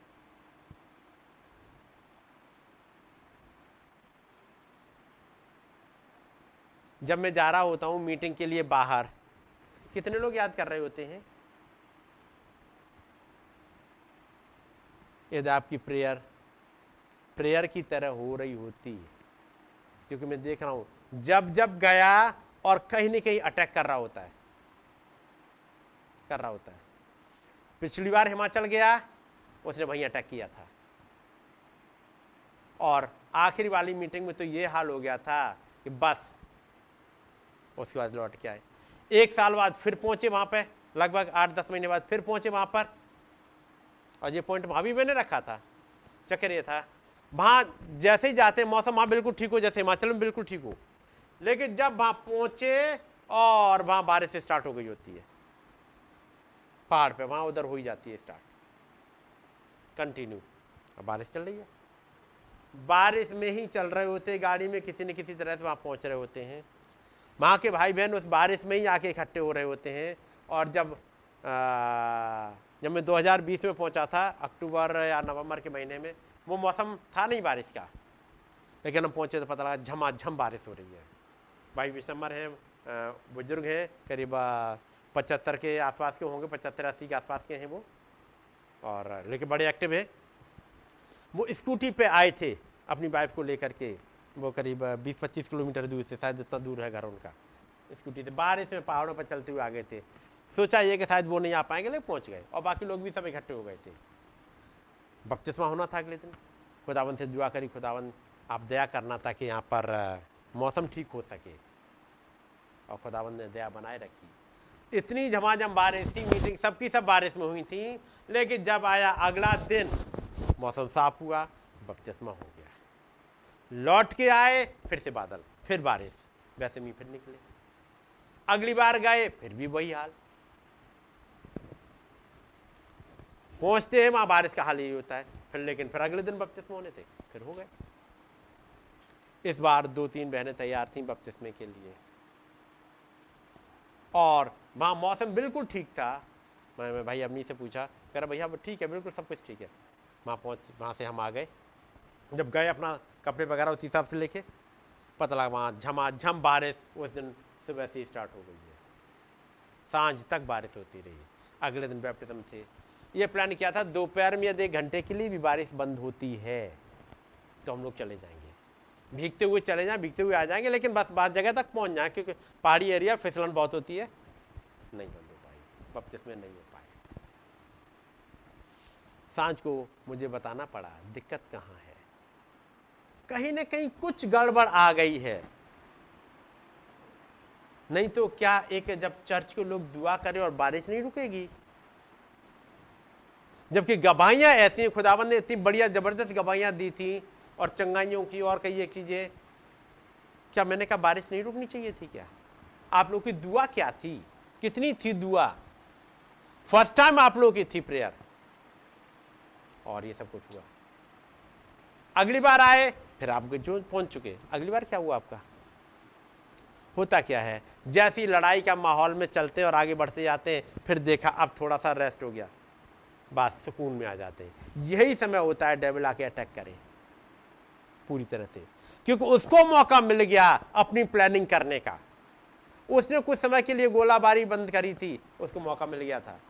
जब मैं जा रहा होता हूँ मीटिंग के लिए बाहर, कितने लोग याद कर रहे होते हैं? यदि आपकी प्रेयर प्रेयर की तरह हो रही होती है, क्योंकि मैं देख रहा हूँ, जब जब गया और कहीं ना कहीं अटैक कर रहा होता है, कर रहा होता है। पिछली बार हिमाचल गया, उसने वहीं अटैक किया था। और आखिरी वाली मीटिंग में तो ये हाल हो गया था कि बस, उसके बाद लौट के आए। एक साल बाद फिर पहुँचे वहाँ पे, लगभग आठ दस महीने बाद फिर पहुँचे वहाँ पर और ये पॉइंट वहाँ भी मैंने रखा था। चक्कर ये था वहाँ जैसे ही जाते मौसम वहाँ बिल्कुल ठीक हो जैसे हिमाचल में बिल्कुल ठीक हो। लेकिन जब वहाँ पहुँचे और वहाँ बारिश स्टार्ट हो गई होती है पहाड़ पे वहाँ उधर हो ही जाती है स्टार्ट कंटिन्यू बारिश चल रही है। बारिश में ही चल रहे होते गाड़ी में किसी न किसी तरह से वहाँ पहुँच रहे होते हैं। वहाँ के भाई बहन उस बारिश में ही आके इकट्ठे हो रहे होते हैं और जब आ, जब मैं 2020 में पहुँचा था, अक्टूबर या नवंबर के महीने में, वो मौसम था नहीं बारिश का। लेकिन हम पहुँचे तो पता लगा झमाझम बारिश हो रही है। भाई विशंबर हैं बुज़ुर्ग हैं, करीब पचहत्तर के आसपास के होंगे, पचहत्तर अस्सी के आसपास के हैं वो। और, लेकिन बड़े एक्टिव है। वो स्कूटी पे आए थे, अपनी वाइफ को लेकर के। वो करीब बीस पच्चीस किलोमीटर दूर से, शायद इतना दूर है घर उनका। स्कूटी से बारिश में पहाड़ों पर चलते हुए आ गए थे। सोचा ये कि शायद वो नहीं आ पाएँगे, लेकिन पहुँच गए। और बाकी लोग भी सब इकट्ठे हो गए थे। बपतिस्मा होना था अगले दिन। खुदावन से दुआ करी, खुदावन, आप दया करना ताकि यहाँ पर मौसम ठीक हो सके। और खुदावन ने दया बनाए रखी। इतनी झमाझम बारिश थी मीटिंग सबकी सब बारिश में हुई थी, लेकिन जब आया अगला दिन, मौसम साफ़ हुआ, बपतिस्मा हो गया। लौट के आए, फिर से बादल, फिर बारिश। वैसे मी फिर निकले। अगली बार गए, फिर भी वही हाल। पहुँचते हैं, वहाँ बारिश का हाल यही होता है। फिर लेकिन फिर अगले दिन बपतिस्मा होने थे, फिर हो गए। इस बार दो तीन बहनें तैयार थीं बपतिस्मे के लिए। और वहाँ मौसम बिल्कुल ठीक था। मैं मैं भाई अम्मी से पूछा, कह रहा, भैया ठीक है, बिल्कुल सब कुछ ठीक है। वहाँ पहुँच, वहाँ से हम आ गए। जब गए अपना कपड़े वगैरह उस हिसाब से लेके, पता लगा वहाँ झमाझम बारिश उस दिन सुबह से स्टार्ट हो गई है। साँझ तक बारिश होती रही। अगले दिन बैप्टिज्म थे ये प्लान किया था? दोपहर में यदि एक घंटे के लिए भी बारिश बंद होती है तो हम लोग चले जाएँगे। भीगते हुए चले जाएँ, भीगते हुए आ जाएँगे, लेकिन बस बात जगह तक पहुँच जाए, क्योंकि पहाड़ी एरिया, फिसलन बहुत होती है। नहीं बंद हो पाई। बपतिस में नहीं हो पाए साँझ को मुझे बताना पड़ा, दिक्कत कहाँ है? कहीं ना कहीं कुछ गड़बड़ आ गई है। नहीं तो क्या एक जब चर्च के लोग दुआ करें और बारिश नहीं रुकेगी? जबकि गवाहियाँ ऐसी खुदावन ने इतनी बढ़िया ज़बरदस्त गवाहियाँ दी थी और चंगाइयों की और कई एक चीज़ें। क्या मैंने कहा बारिश नहीं रुकनी चाहिए थी क्या? आप लोगों की दुआ क्या थी? कितनी थी दुआ? फ़र्स्ट टाइम आप लोगों की थी प्रेयर और ये सब कुछ हुआ। अगली बार आए, फिर आप जो पहुँच चुके। अगली बार क्या हुआ आपका? होता क्या है? जैसी लड़ाई का माहौल में चलते और आगे बढ़ते जाते हैं, फिर देखा, अब थोड़ा सा रेस्ट हो गया। बात सुकून में आ जाते हैं। यही समय होता है डेविल आके अटैक करे। पूरी तरह से। क्योंकि उसको मौका मिल गया अपनी प्लानिंग करने का। उसने कुछ समय के लिए गोलाबारी बंद करी थी, उसको मौका मिल गया था।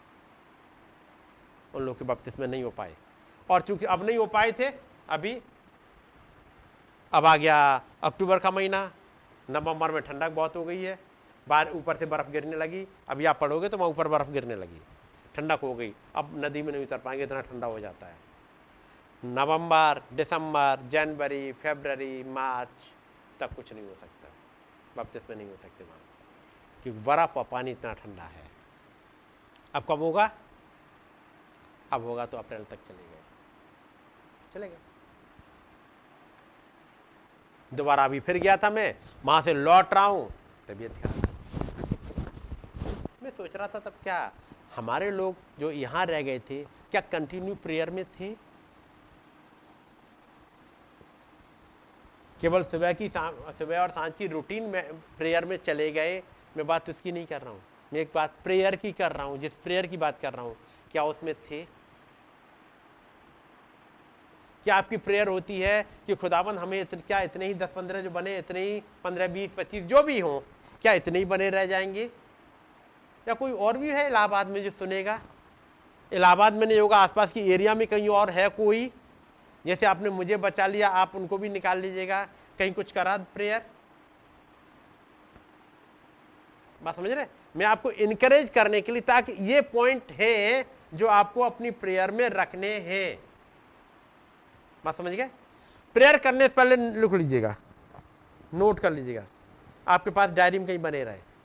उन लोग के बपतिस में नहीं हो पाए। और चूँकि अब नहीं हो पाए थे, अभी अब आ गया अक्टूबर का महीना। नवंबर में ठंडक बहुत हो गई है। बाहर ऊपर से बर्फ़ गिरने लगी। अभी आप पढ़ोगे तो वहाँ ऊपर बर्फ़ गिरने लगी। ठंडक हो गई, अब नदी में नहीं उतर पाएँगे, इतना ठंडा हो जाता है। नवंबर, दिसंबर, जनवरी, फरवरी, मार्च तक कुछ नहीं हो सकता बपतिस में नहीं हो सकते वहाँ। क्योंकि बर्फ़ और पानी इतना ठंडा है। अब कब होगा? अब होगा तो अप्रैल तक चलेगा चलेगा दोबारा अभी फिर गया था मैं, वहाँ से लौट रहा हूँ, तबीयत खराब। मैं सोच रहा था तब क्या हमारे लोग जो यहाँ रह गए थे क्या कंटिन्यू प्रेयर में थे? केवल सुबह की सुबह और साँझ की रूटीन में प्रेयर में चले गए। मैं बात उसकी नहीं कर रहा हूँ। मैं एक बात प्रेयर की कर रहा हूँ जिस प्रेयर की बात कर रहा हूँ क्या उसमें थे? क्या आपकी प्रेयर होती है कि खुदावन हमें इतन, क्या इतने ही दस पंद्रह जो बने इतने ही पंद्रह बीस पच्चीस जो भी हों क्या इतने ही बने रह जाएँगे? या कोई और भी है इलाहाबाद में जो सुनेगा? इलाहाबाद में नहीं होगा, आसपास की एरिया में कहीं और है कोई? जैसे आपने मुझे बचा लिया, आप उनको भी निकाल लीजिएगा। कहीं कुछ करा, प्रेयर? बात समझ रहे मैं आपको इनकरेज करने के लिए, ताकि ये पॉइंट है जो आपको अपनी प्रेयर में रखने हैं। बात समझ गए? प्रेयर करने से पहले लिख लीजिएगा। नोट कर लीजिएगा। आपके पास डायरी में कहीं बने रहे।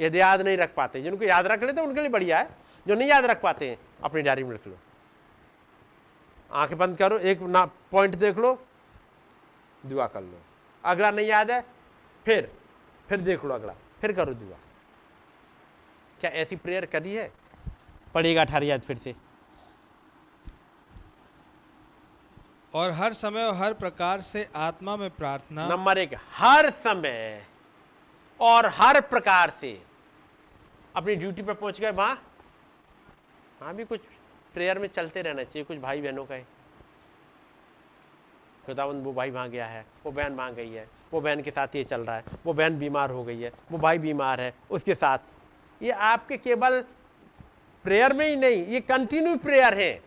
यदि याद नहीं रख पाते जिनको याद रख लेते उनके लिए बढ़िया है। जो नहीं याद रख पाते हैं अपनी डायरी में लिख लो। आँखें बंद करो एक ना पॉइंट देख लो दुआ कर लो। अगला नहीं याद है फिर फिर देख लो अगला फिर करो दुआ। क्या ऐसी प्रेयर करी है? पड़ेगा अठारह याद फिर से। और हर समय और हर प्रकार से आत्मा में प्रार्थना। नंबर एक हर समय और हर प्रकार से अपनी ड्यूटी पर पहुँच गए वहाँ वहाँ भी कुछ प्रेयर में चलते रहना चाहिए, कुछ भाई बहनों का है। खुदावंद, वो भाई वहाँ गया है, वो बहन वहाँ गई है, वो बहन के साथ ये चल रहा है, वो बहन बीमार हो गई है, वो भाई बीमार है, उसके साथ। ये आपके केवल प्रेयर में ही नहीं, ये कंटिन्यू प्रेयर है।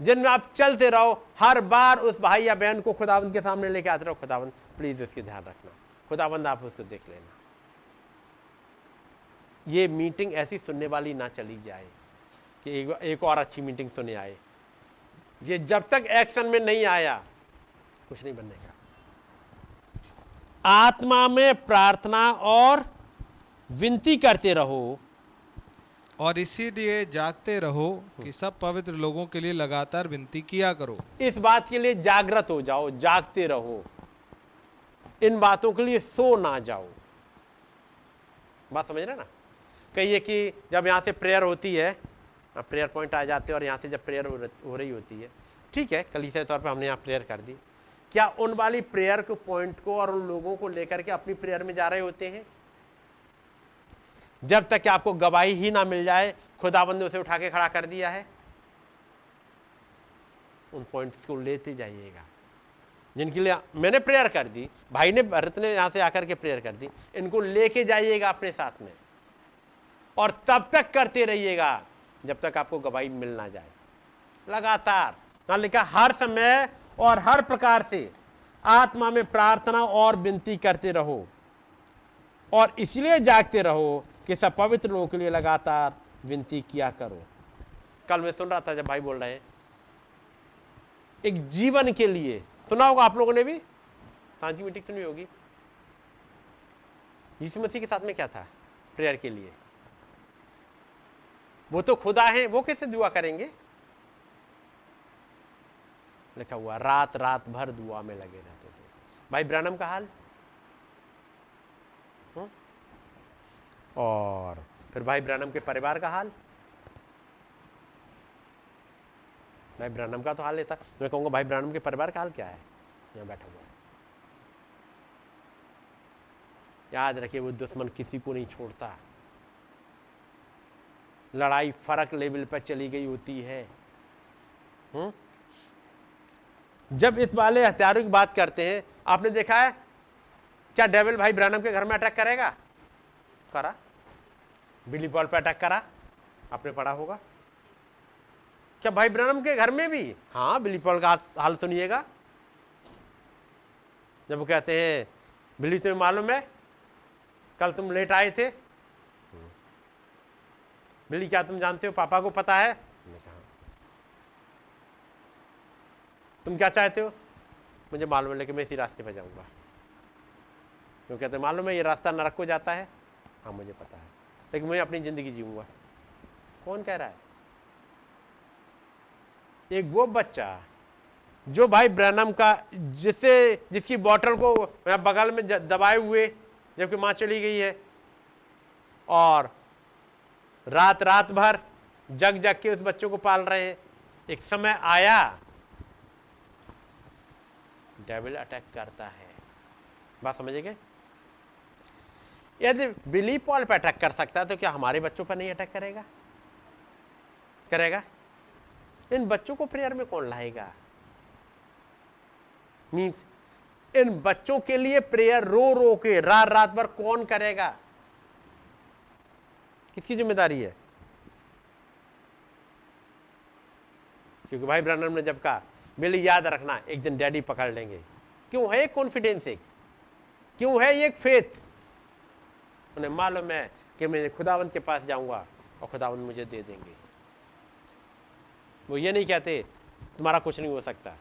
जिनमें आप चलते रहो, हर बार उस भाई या बहन को खुदावंद के सामने लेके आते रहो। खुदावंद प्लीज़ उसकी ध्यान रखना। खुदावंद, आप उसको देख लेना। ये मीटिंग ऐसी सुनने वाली ना चली जाए कि एक, एक और अच्छी मीटिंग सुने आए। ये जब तक एक्शन में नहीं आया कुछ नहीं बनने का। आत्मा में प्रार्थना और विनती करते रहो। और इसीलिए जागते रहो कि सब पवित्र लोगों के लिए लगातार विनती किया करो। इस बात के लिए जागृत हो जाओ जागते रहो। इन बातों के लिए सो ना जाओ। बात समझ रहे ना? कहिए कि जब यहाँ से प्रेयर होती है प्रेयर पॉइंट आ जाते हैं और यहाँ से जब प्रेयर हो रही होती है। ठीक है, कल के तौर पर हमने यहाँ प्रेयर कर दी। क्या उन वाली प्रेयर के पॉइंट को और उन लोगों को लेकर के अपनी प्रेयर में जा रहे होते हैं? जब तक कि आपको गवाही ही ना मिल जाए खुदाबंद उसे उठा के खड़ा कर दिया है। उन पॉइंट्स को लेते जाइएगा। जिनके लिए मैंने प्रेयर कर दी, भाई ने, भरत ने यहाँ से आकर के प्रेयर कर दी, इनको लेके जाइएगा अपने साथ में। और तब तक करते रहिएगा जब तक आपको गवाही मिल ना जाए। लगातार ना लिखा हर समय और हर प्रकार से आत्मा में प्रार्थना और विनती करते रहो और इसलिए जागते रहो कि सब पवित्र लोगों के लिए लगातार विनती किया करो। कल मैं सुन रहा था जब भाई बोल रहे हैं, एक जीवन के लिए, सुना होगा आप लोगों ने भी? सांझी मीटिंग सुनी होगी। यीशु मसीह के साथ में क्या था? प्रेयर के लिए। वो तो खुदा है, वो कैसे दुआ करेंगे? लिखा हुआ रात रात भर दुआ में लगे रहते थे। भाई, ब्रानम का हाल? हुँ? और फिर भाई, ब्रानम के परिवार का हाल? भाई, ब्रानम का तो हाल लेता मैं कहूँगा, भाई, ब्रानम के परिवार का हाल क्या है? यहाँ बैठा हुआ याद रखिए, वो दुश्मन किसी को नहीं छोड़ता। लड़ाई फ़र्क लेवल पर चली गई होती है। हुँ? जब इस वाले हथियारों की बात करते हैं, आपने देखा है? क्या डेविल भाई ब्रानम के घर में अटैक करेगा? करा। बिली पॉल पर अटैक करा। आपने पढ़ा होगा। क्या भाई ब्रनम के घर में भी? हाँ बिली पॉल का हाल सुनिएगा। जब वो कहते हैं, बिली, तुम्हें मालूम है? कल तुम लेट आए थे। बिली क्या तुम जानते हो? पापा को पता है? तुम क्या चाहते हो? मुझे मालूम है, लेकिन मैं इसी रास्ते पर जाऊँगा। क्यों कहते मालूम है? ये रास्ता नरक को जाता है? हाँ मुझे पता है, लेकिन मैं अपनी ज़िंदगी जीऊँगा। कौन कह रहा है? एक वो बच्चा जो भाई ब्रैनम का जिससे जिसकी बॉटल को बगल में दबाए हुए, जबकि माँ चली गई है, और रात रात भर जग जग के उस बच्चों को पाल रहे हैं। एक समय आया डेविल अटैक करता है। बात समझेंगे यदि बिली पॉल पर अटैक कर सकता है तो क्या हमारे बच्चों पर नहीं अटैक करेगा? करेगा? इन बच्चों को प्रेयर में कौन लाएगा? मीन्स इन बच्चों के लिए प्रेयर रो रो के रात रात भर कौन करेगा? किसकी ज़िम्मेदारी है? क्योंकि भाई ब्रनर ने जब कहा बिली याद रखना, एक दिन डैडी पकड़ लेंगे। क्यों है कॉन्फिडेंस एक? क्यों है एक फेथ उन्हें मालूम है कि मैं खुदावंत के पास जाऊँगा और खुदावंत मुझे दे देंगे। वो ये नहीं कहते, तुम्हारा कुछ नहीं हो सकता।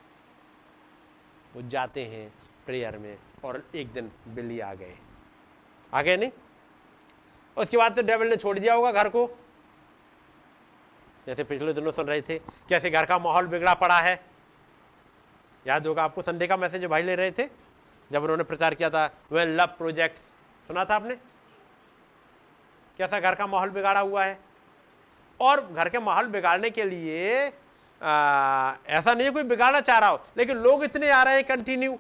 वो जाते हैं प्रेयर में और एक दिन बिल्ली आ गए। आ गए नहीं? उसके बाद तो डेविल ने छोड़ दिया होगा घर को। जैसे पिछले दिनों सुन रहे थे कैसे घर का माहौल बिगड़ा पड़ा है। याद होगा आपको संडे का मैसेज भाई ले रहे थे? जब उन्होंने प्रचार किया था वेल लव प्रोजेक्ट सुना था आपने? कैसा घर का माहौल बिगाड़ा हुआ है? और घर के माहौल बिगाड़ने के लिए आ, ऐसा नहीं कोई बिगाड़ना चाह रहा हो लेकिन लोग इतने आ रहे हैं कंटिन्यू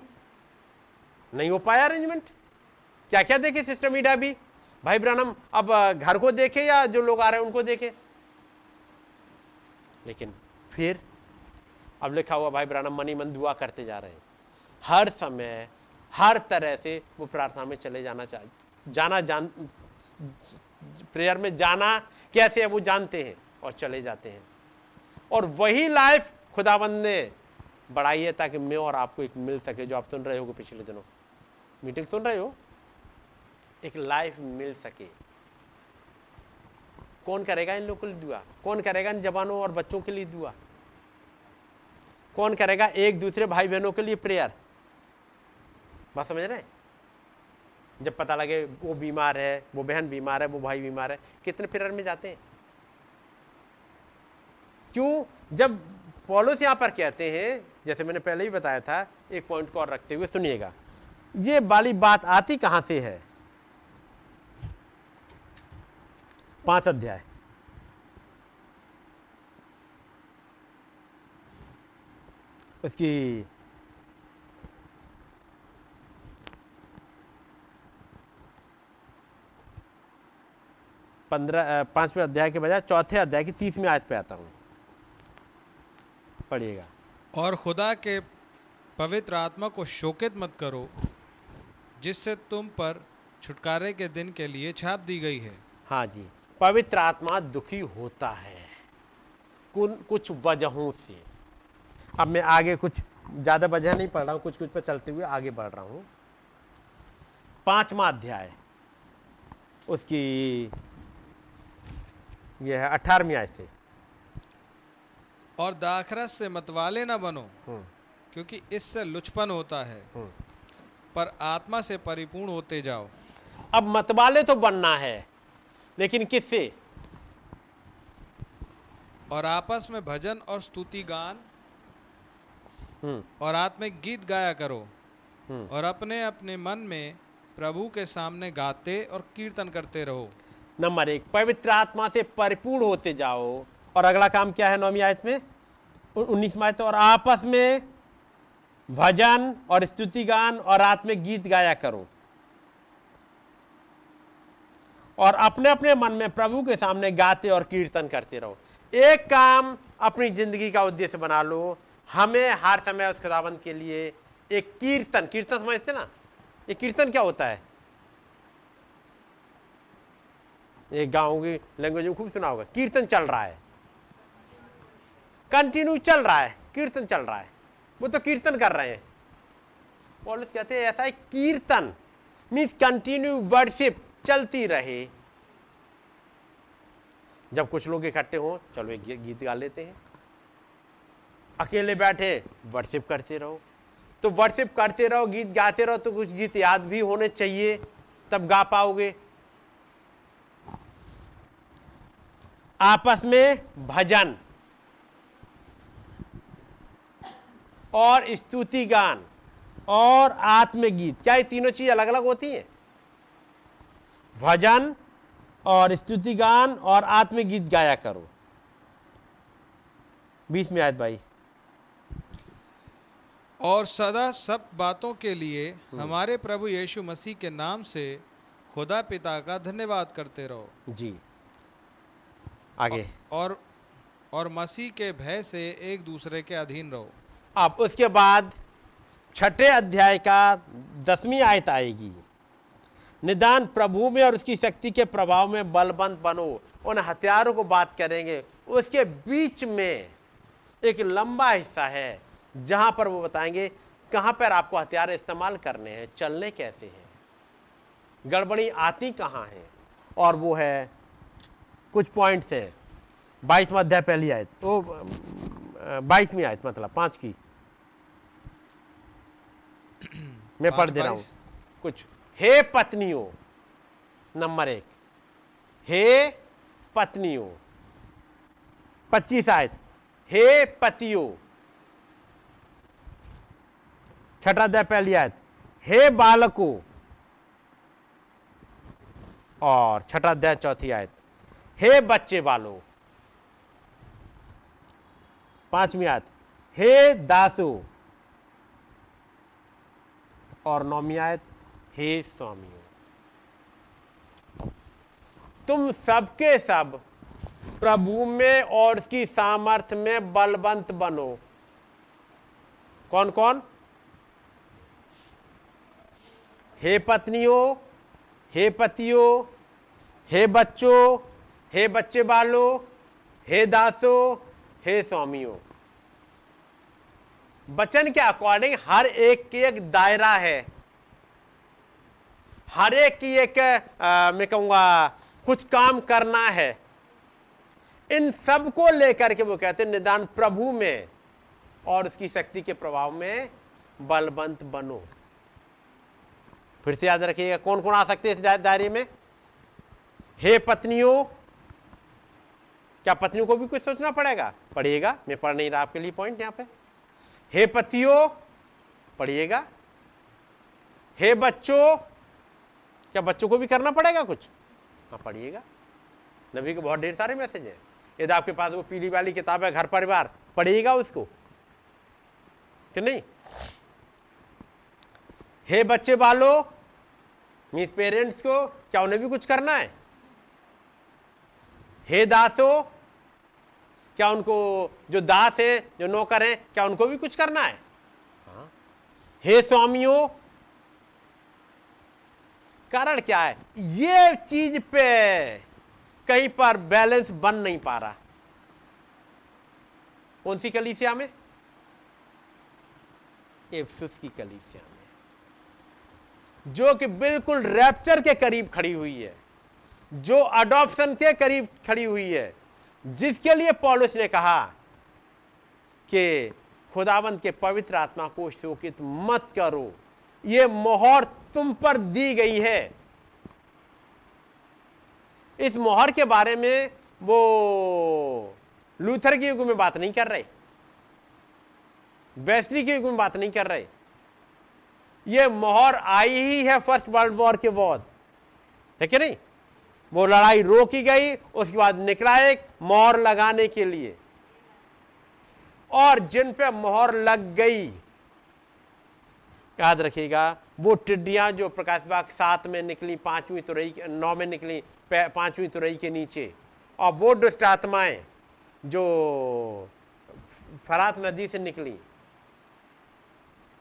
नहीं हो पाया अरेंजमेंट क्या क्या देखे सिस्टम ईडा भी? भाई ब्रनम, अब घर को देखे या जो लोग आ रहे हैं उनको देखे? लेकिन फिर अब लिखा हुआ, भाई ब्रानम, मनी मन दुआ करते जा रहे हैं। हर समय, हर तरह से वो प्रार्थना में चले जाना चाह जाना जान, प्रेयर में जाना कैसे है वो जानते हैं और चले जाते हैं। और वही लाइफ खुदाबंद ने बढ़ाई है ताकि मैं और आपको एक मिल सके, जो आप सुन रहे हो पिछले दिनों। मीटिंग सुन रहे हो? एक लाइफ मिल सके। कौन करेगा इन लोगों के लिए दुआ? कौन करेगा इन जवानों और बच्चों के लिए दुआ? कौन करेगा एक दूसरे भाई बहनों के लिए प्रेयर बात समझ रहे जब पता लगे वो बीमार है, वो बहन बीमार है, वो भाई बीमार है, कितने प्रेयर में जाते हैं? क्यों? जब पॉलोस यहाँ पर कहते हैं, जैसे मैंने पहले ही बताया था, एक पॉइंट को और रखते हुए सुनिएगा। ये वाली बात आती कहाँ से है? पाँच अध्याय। उसकी पंद्रह पाँचवें अध्याय के बजाय चौथे अध्याय की तीसवीं आयत पे आता हूँ। पढ़िएगा। और खुदा के पवित्र आत्मा को शोकित मत करो जिससे तुम पर छुटकारे के दिन के लिए छाप दी गई है। हाँ जी। पवित्र आत्मा दुखी होता है। कुछ वजहों से। अब मैं आगे कुछ ज़्यादा वजह नहीं पढ़ रहा हूँ कुछ कुछ पर चलते हुए आगे बढ़ रहा हूँ। पांचवा अध्याय। उसकी यह है अठारहवीं आय से। और दाखरस से मतवाले ना बनो हम्म। क्योंकि इससे लुचपन होता है। हम्म। पर आत्मा से परिपूर्ण होते जाओ। अब मतवाले तो बनना है। लेकिन किससे? और आपस में भजन और स्तुति गान। हम्म। और आत्मिक गीत गाया करो। हम्म। और अपने अपने मन में प्रभु के सामने गाते और कीर्तन करते रहो। नंबर एक पवित्र आत्मा से परिपूर्ण होते जाओ। और अगला काम क्या है नौमी आयत में? उन्नीस आयत और आपस में भजन और स्तुति गान और आत्मिक गीत गाया करो। और अपने अपने मन में प्रभु के सामने गाते और कीर्तन करते रहो। एक काम अपनी ज़िंदगी का उद्देश्य बना लो। हमें हर समय उस खुदाबंद के लिए एक कीर्तन कीर्तन समझते ना? ये कीर्तन क्या होता है? एक गाँव की लैंग्वेज में खूब सुना होगा। कीर्तन चल रहा है। कंटिन्यू चल रहा है। कीर्तन चल रहा है। वो तो कीर्तन कर रहे हैं। पॉलिस कहते हैं, ऐसा है कीर्तन मीन्स कंटिन्यू वर्शिप चलती रहे। जब कुछ लोग इकट्ठे हों, चलो एक गीत गा लेते हैं। अकेले बैठे वर्शिप करते रहो। तो वर्शिप करते रहो, गीत गाते रहो तो कुछ गीत याद भी होने चाहिए, तब गा पाओगे। आपस में भजन और स्तुति गान और आत्मगीत, क्या ये तीनों चीज़ अलग अलग होती हैं? भजन और स्तुति गान और आत्मगीत गाया करो। बीस में आयत भाई। और सदा सब बातों के लिए हमारे प्रभु यीशु मसीह के नाम से खुदा पिता का धन्यवाद करते रहो। जी। आगे। और और मसीह के भय से एक दूसरे के अधीन रहो। अब उसके बाद छठे अध्याय का दसवीं आयत आएगी। निदान प्रभु में और उसकी शक्ति के प्रभाव में बलबंत बनो। उन हथियारों को बात करेंगे। उसके बीच में एक लंबा हिस्सा है जहाँ पर वो बताएँगे कहाँ पर आपको हथियार इस्तेमाल करने हैं चलने कैसे हैं। गड़बड़ी आती कहाँ है? और वो है कुछ पॉइंट्स हैं। बाईसवा अध्याय पहली आयत। वो बाईसवीं आयत मतलब पाँच की। मैं पढ़ दे रहा हूँ। कुछ। हे पत्नियों, नंबर एक, हे पत्नियों, पच्चीस आयत, हे पतियों, छठा अध्याय पहली आयत, हे बालकों, और छठा अध्याय चौथी आयत, हे बच्चे वालों पांचवी आयत, हे दासो, और नौमी आयत हे स्वामियों। तुम सबके सब प्रभु में और उसकी सामर्थ्य में बलवंत बनो। कौन कौन हे पत्नियों, हे पतियों, हे बच्चों, हे बच्चे बालों, हे दासों, हे स्वामियों। वचन के अकॉर्डिंग हर एक की एक दायरा है। हर एक की एक मैं कहूँगा, कुछ काम करना है। इन सबको लेकर के वो कहते हैं, निदान प्रभु में और उसकी शक्ति के प्रभाव में बलवंत बनो। फिर से याद रखिएगा कौन कौन आ सकते हैं इस दायरे में? हे पत्नियों, क्या पत्नियों को भी कुछ सोचना पड़ेगा? पढ़िएगा, मैं पढ़ नहीं रहा आपके लिए पॉइंट यहाँ पे। हे पतियों, पढ़िएगा। हे बच्चों क्या बच्चों को भी करना पड़ेगा कुछ? हाँ पढ़िएगा। नबी के बहुत ढेर सारे मैसेज हैं। यदि आपके पास वो पीली वाली किताब है, घर परिवार। पढ़िएगा उसको। कि नहीं? हे बच्चे बालो मीस पेरेंट्स को क्या उन्हें भी कुछ करना है? हे दासो, क्या उनको जो दास है, जो नौकर है, क्या उनको भी कुछ करना है? हाँ। हे स्वामियों कारण क्या है? ये चीज़ पे कहीं पर बैलेंस बन नहीं पा रहा। कौन सी कलीसिया में? एफसुस की कलीसिया में। जो कि बिल्कुल रैप्चर के करीब खड़ी हुई है। जो अडॉप्शन के करीब खड़ी हुई है। जिसके लिए पॉलिस ने कहा कि खुदावंत के पवित्र आत्मा को शोकित मत करो। ये मोहर तुम पर दी गई है। इस मोहर के बारे में वो लूथर के युग में बात नहीं कर रहे वेस्ली के युग में बात नहीं कर रहे। ये मोहर आई ही है फ़र्स्ट वर्ल्ड वॉर के बाद, है कि नहीं? वो लड़ाई रोकी गई, उसके बाद निकला एक मोहर लगाने के लिए। और जिन पे मोहर लग गई याद रखिएगा, वो टिड्डियाँ जो प्रकाश बाग सात में निकली, पांचवी तुरई नौ में निकली पांचवी तुरई के नीचे। और वो दुष्ट आत्माएँ जो फरात नदी से निकली,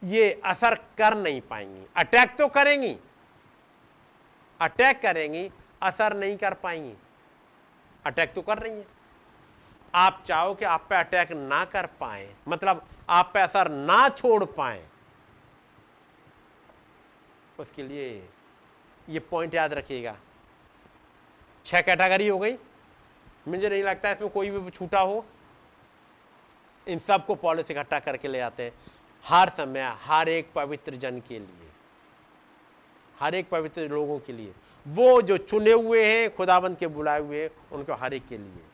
ये असर कर नहीं पाएँगी। अटैक तो करेंगी। अटैक करेंगी, असर नहीं कर पाएँगी। अटैक तो कर रही है। आप चाहो कि आप पे अटैक ना कर पाए मतलब आप पे असर ना छोड़ पाए उसके लिए ये पॉइंट याद रखिएगा। छह कैटेगरी हो गई। मुझे नहीं लगता इसमें कोई भी छूटा हो। इन सबको पॉलिस इकट्ठा करके ले आते हैं। हर समय, हर एक पवित्र जन के लिए। हर एक पवित्र लोगों के लिए। वो जो चुने हुए हैं, खुदाबंद के बुलाए हुए हैं, उनको हर एक के लिए।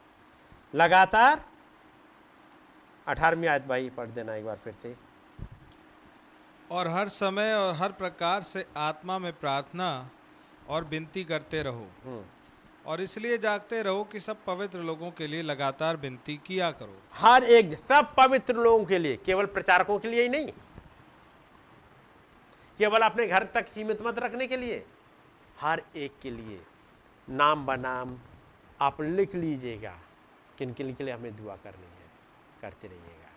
लगातार अठारहवीं आयत भाई पढ़ देना एक बार फिर से। और हर समय और हर प्रकार से आत्मा में प्रार्थना और विनती करते रहो। हम्म। और इसलिए जागते रहो कि सब पवित्र लोगों के लिए लगातार विनती किया करो। हर एक सब पवित्र लोगों के लिए केवल प्रचारकों के लिए ही नहीं। केवल अपने घर तक सीमित मत रखने के लिए। हर एक के लिए नाम बनाम आप लिख लीजिएगा किन किन के लिए हमें दुआ करनी है करते रहिएगा।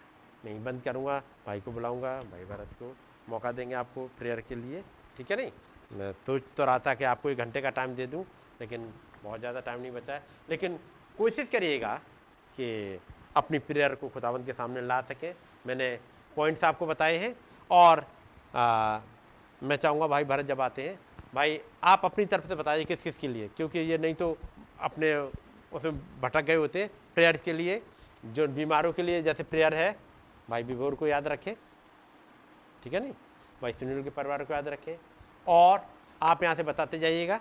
मैं ही बंद करूँगा भाई को बुलाऊँगा भाई भरत को। मौका देंगे आपको प्रेयर के लिए ठीक है नहीं? मैं सोच तो रहा था कि आपको एक घंटे का टाइम दे दूँ लेकिन बहुत ज़्यादा टाइम नहीं बचा है। लेकिन कोशिश करिएगा कि अपनी प्रेयर को खुदावंत के सामने ला सके। मैंने पॉइंट्स आपको बताए हैं और आ, मैं चाहूँगा भाई भरत जब आते हैं भाई आप अपनी तरफ़ से बताइए किस किस के लिए क्योंकि ये नहीं तो अपने उसमें भटक गए होते प्रेयर के लिए जो बीमारों के लिए जैसे प्रेयर है भाई विभोर को याद रखें। ठीक है नहीं? भाई सुनील के परिवार को याद रखें और आप यहाँ से बताते जाइएगा,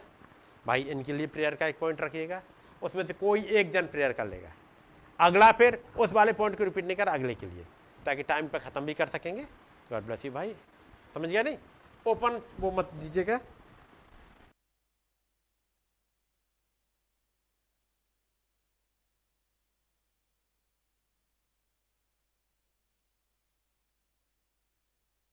भाई इनके लिए प्रेयर का एक पॉइंट रखिएगा, उसमें से कोई एक जन प्रेयर कर लेगा। अगला फिर उस वाले पॉइंट को रिपीट नहीं कर, अगले के लिए, ताकि टाइम पर ख़त्म भी कर सकेंगे। गॉड ब्लेस यू भाई। समझ गया नहीं? ओपन वो मत दीजिएगा।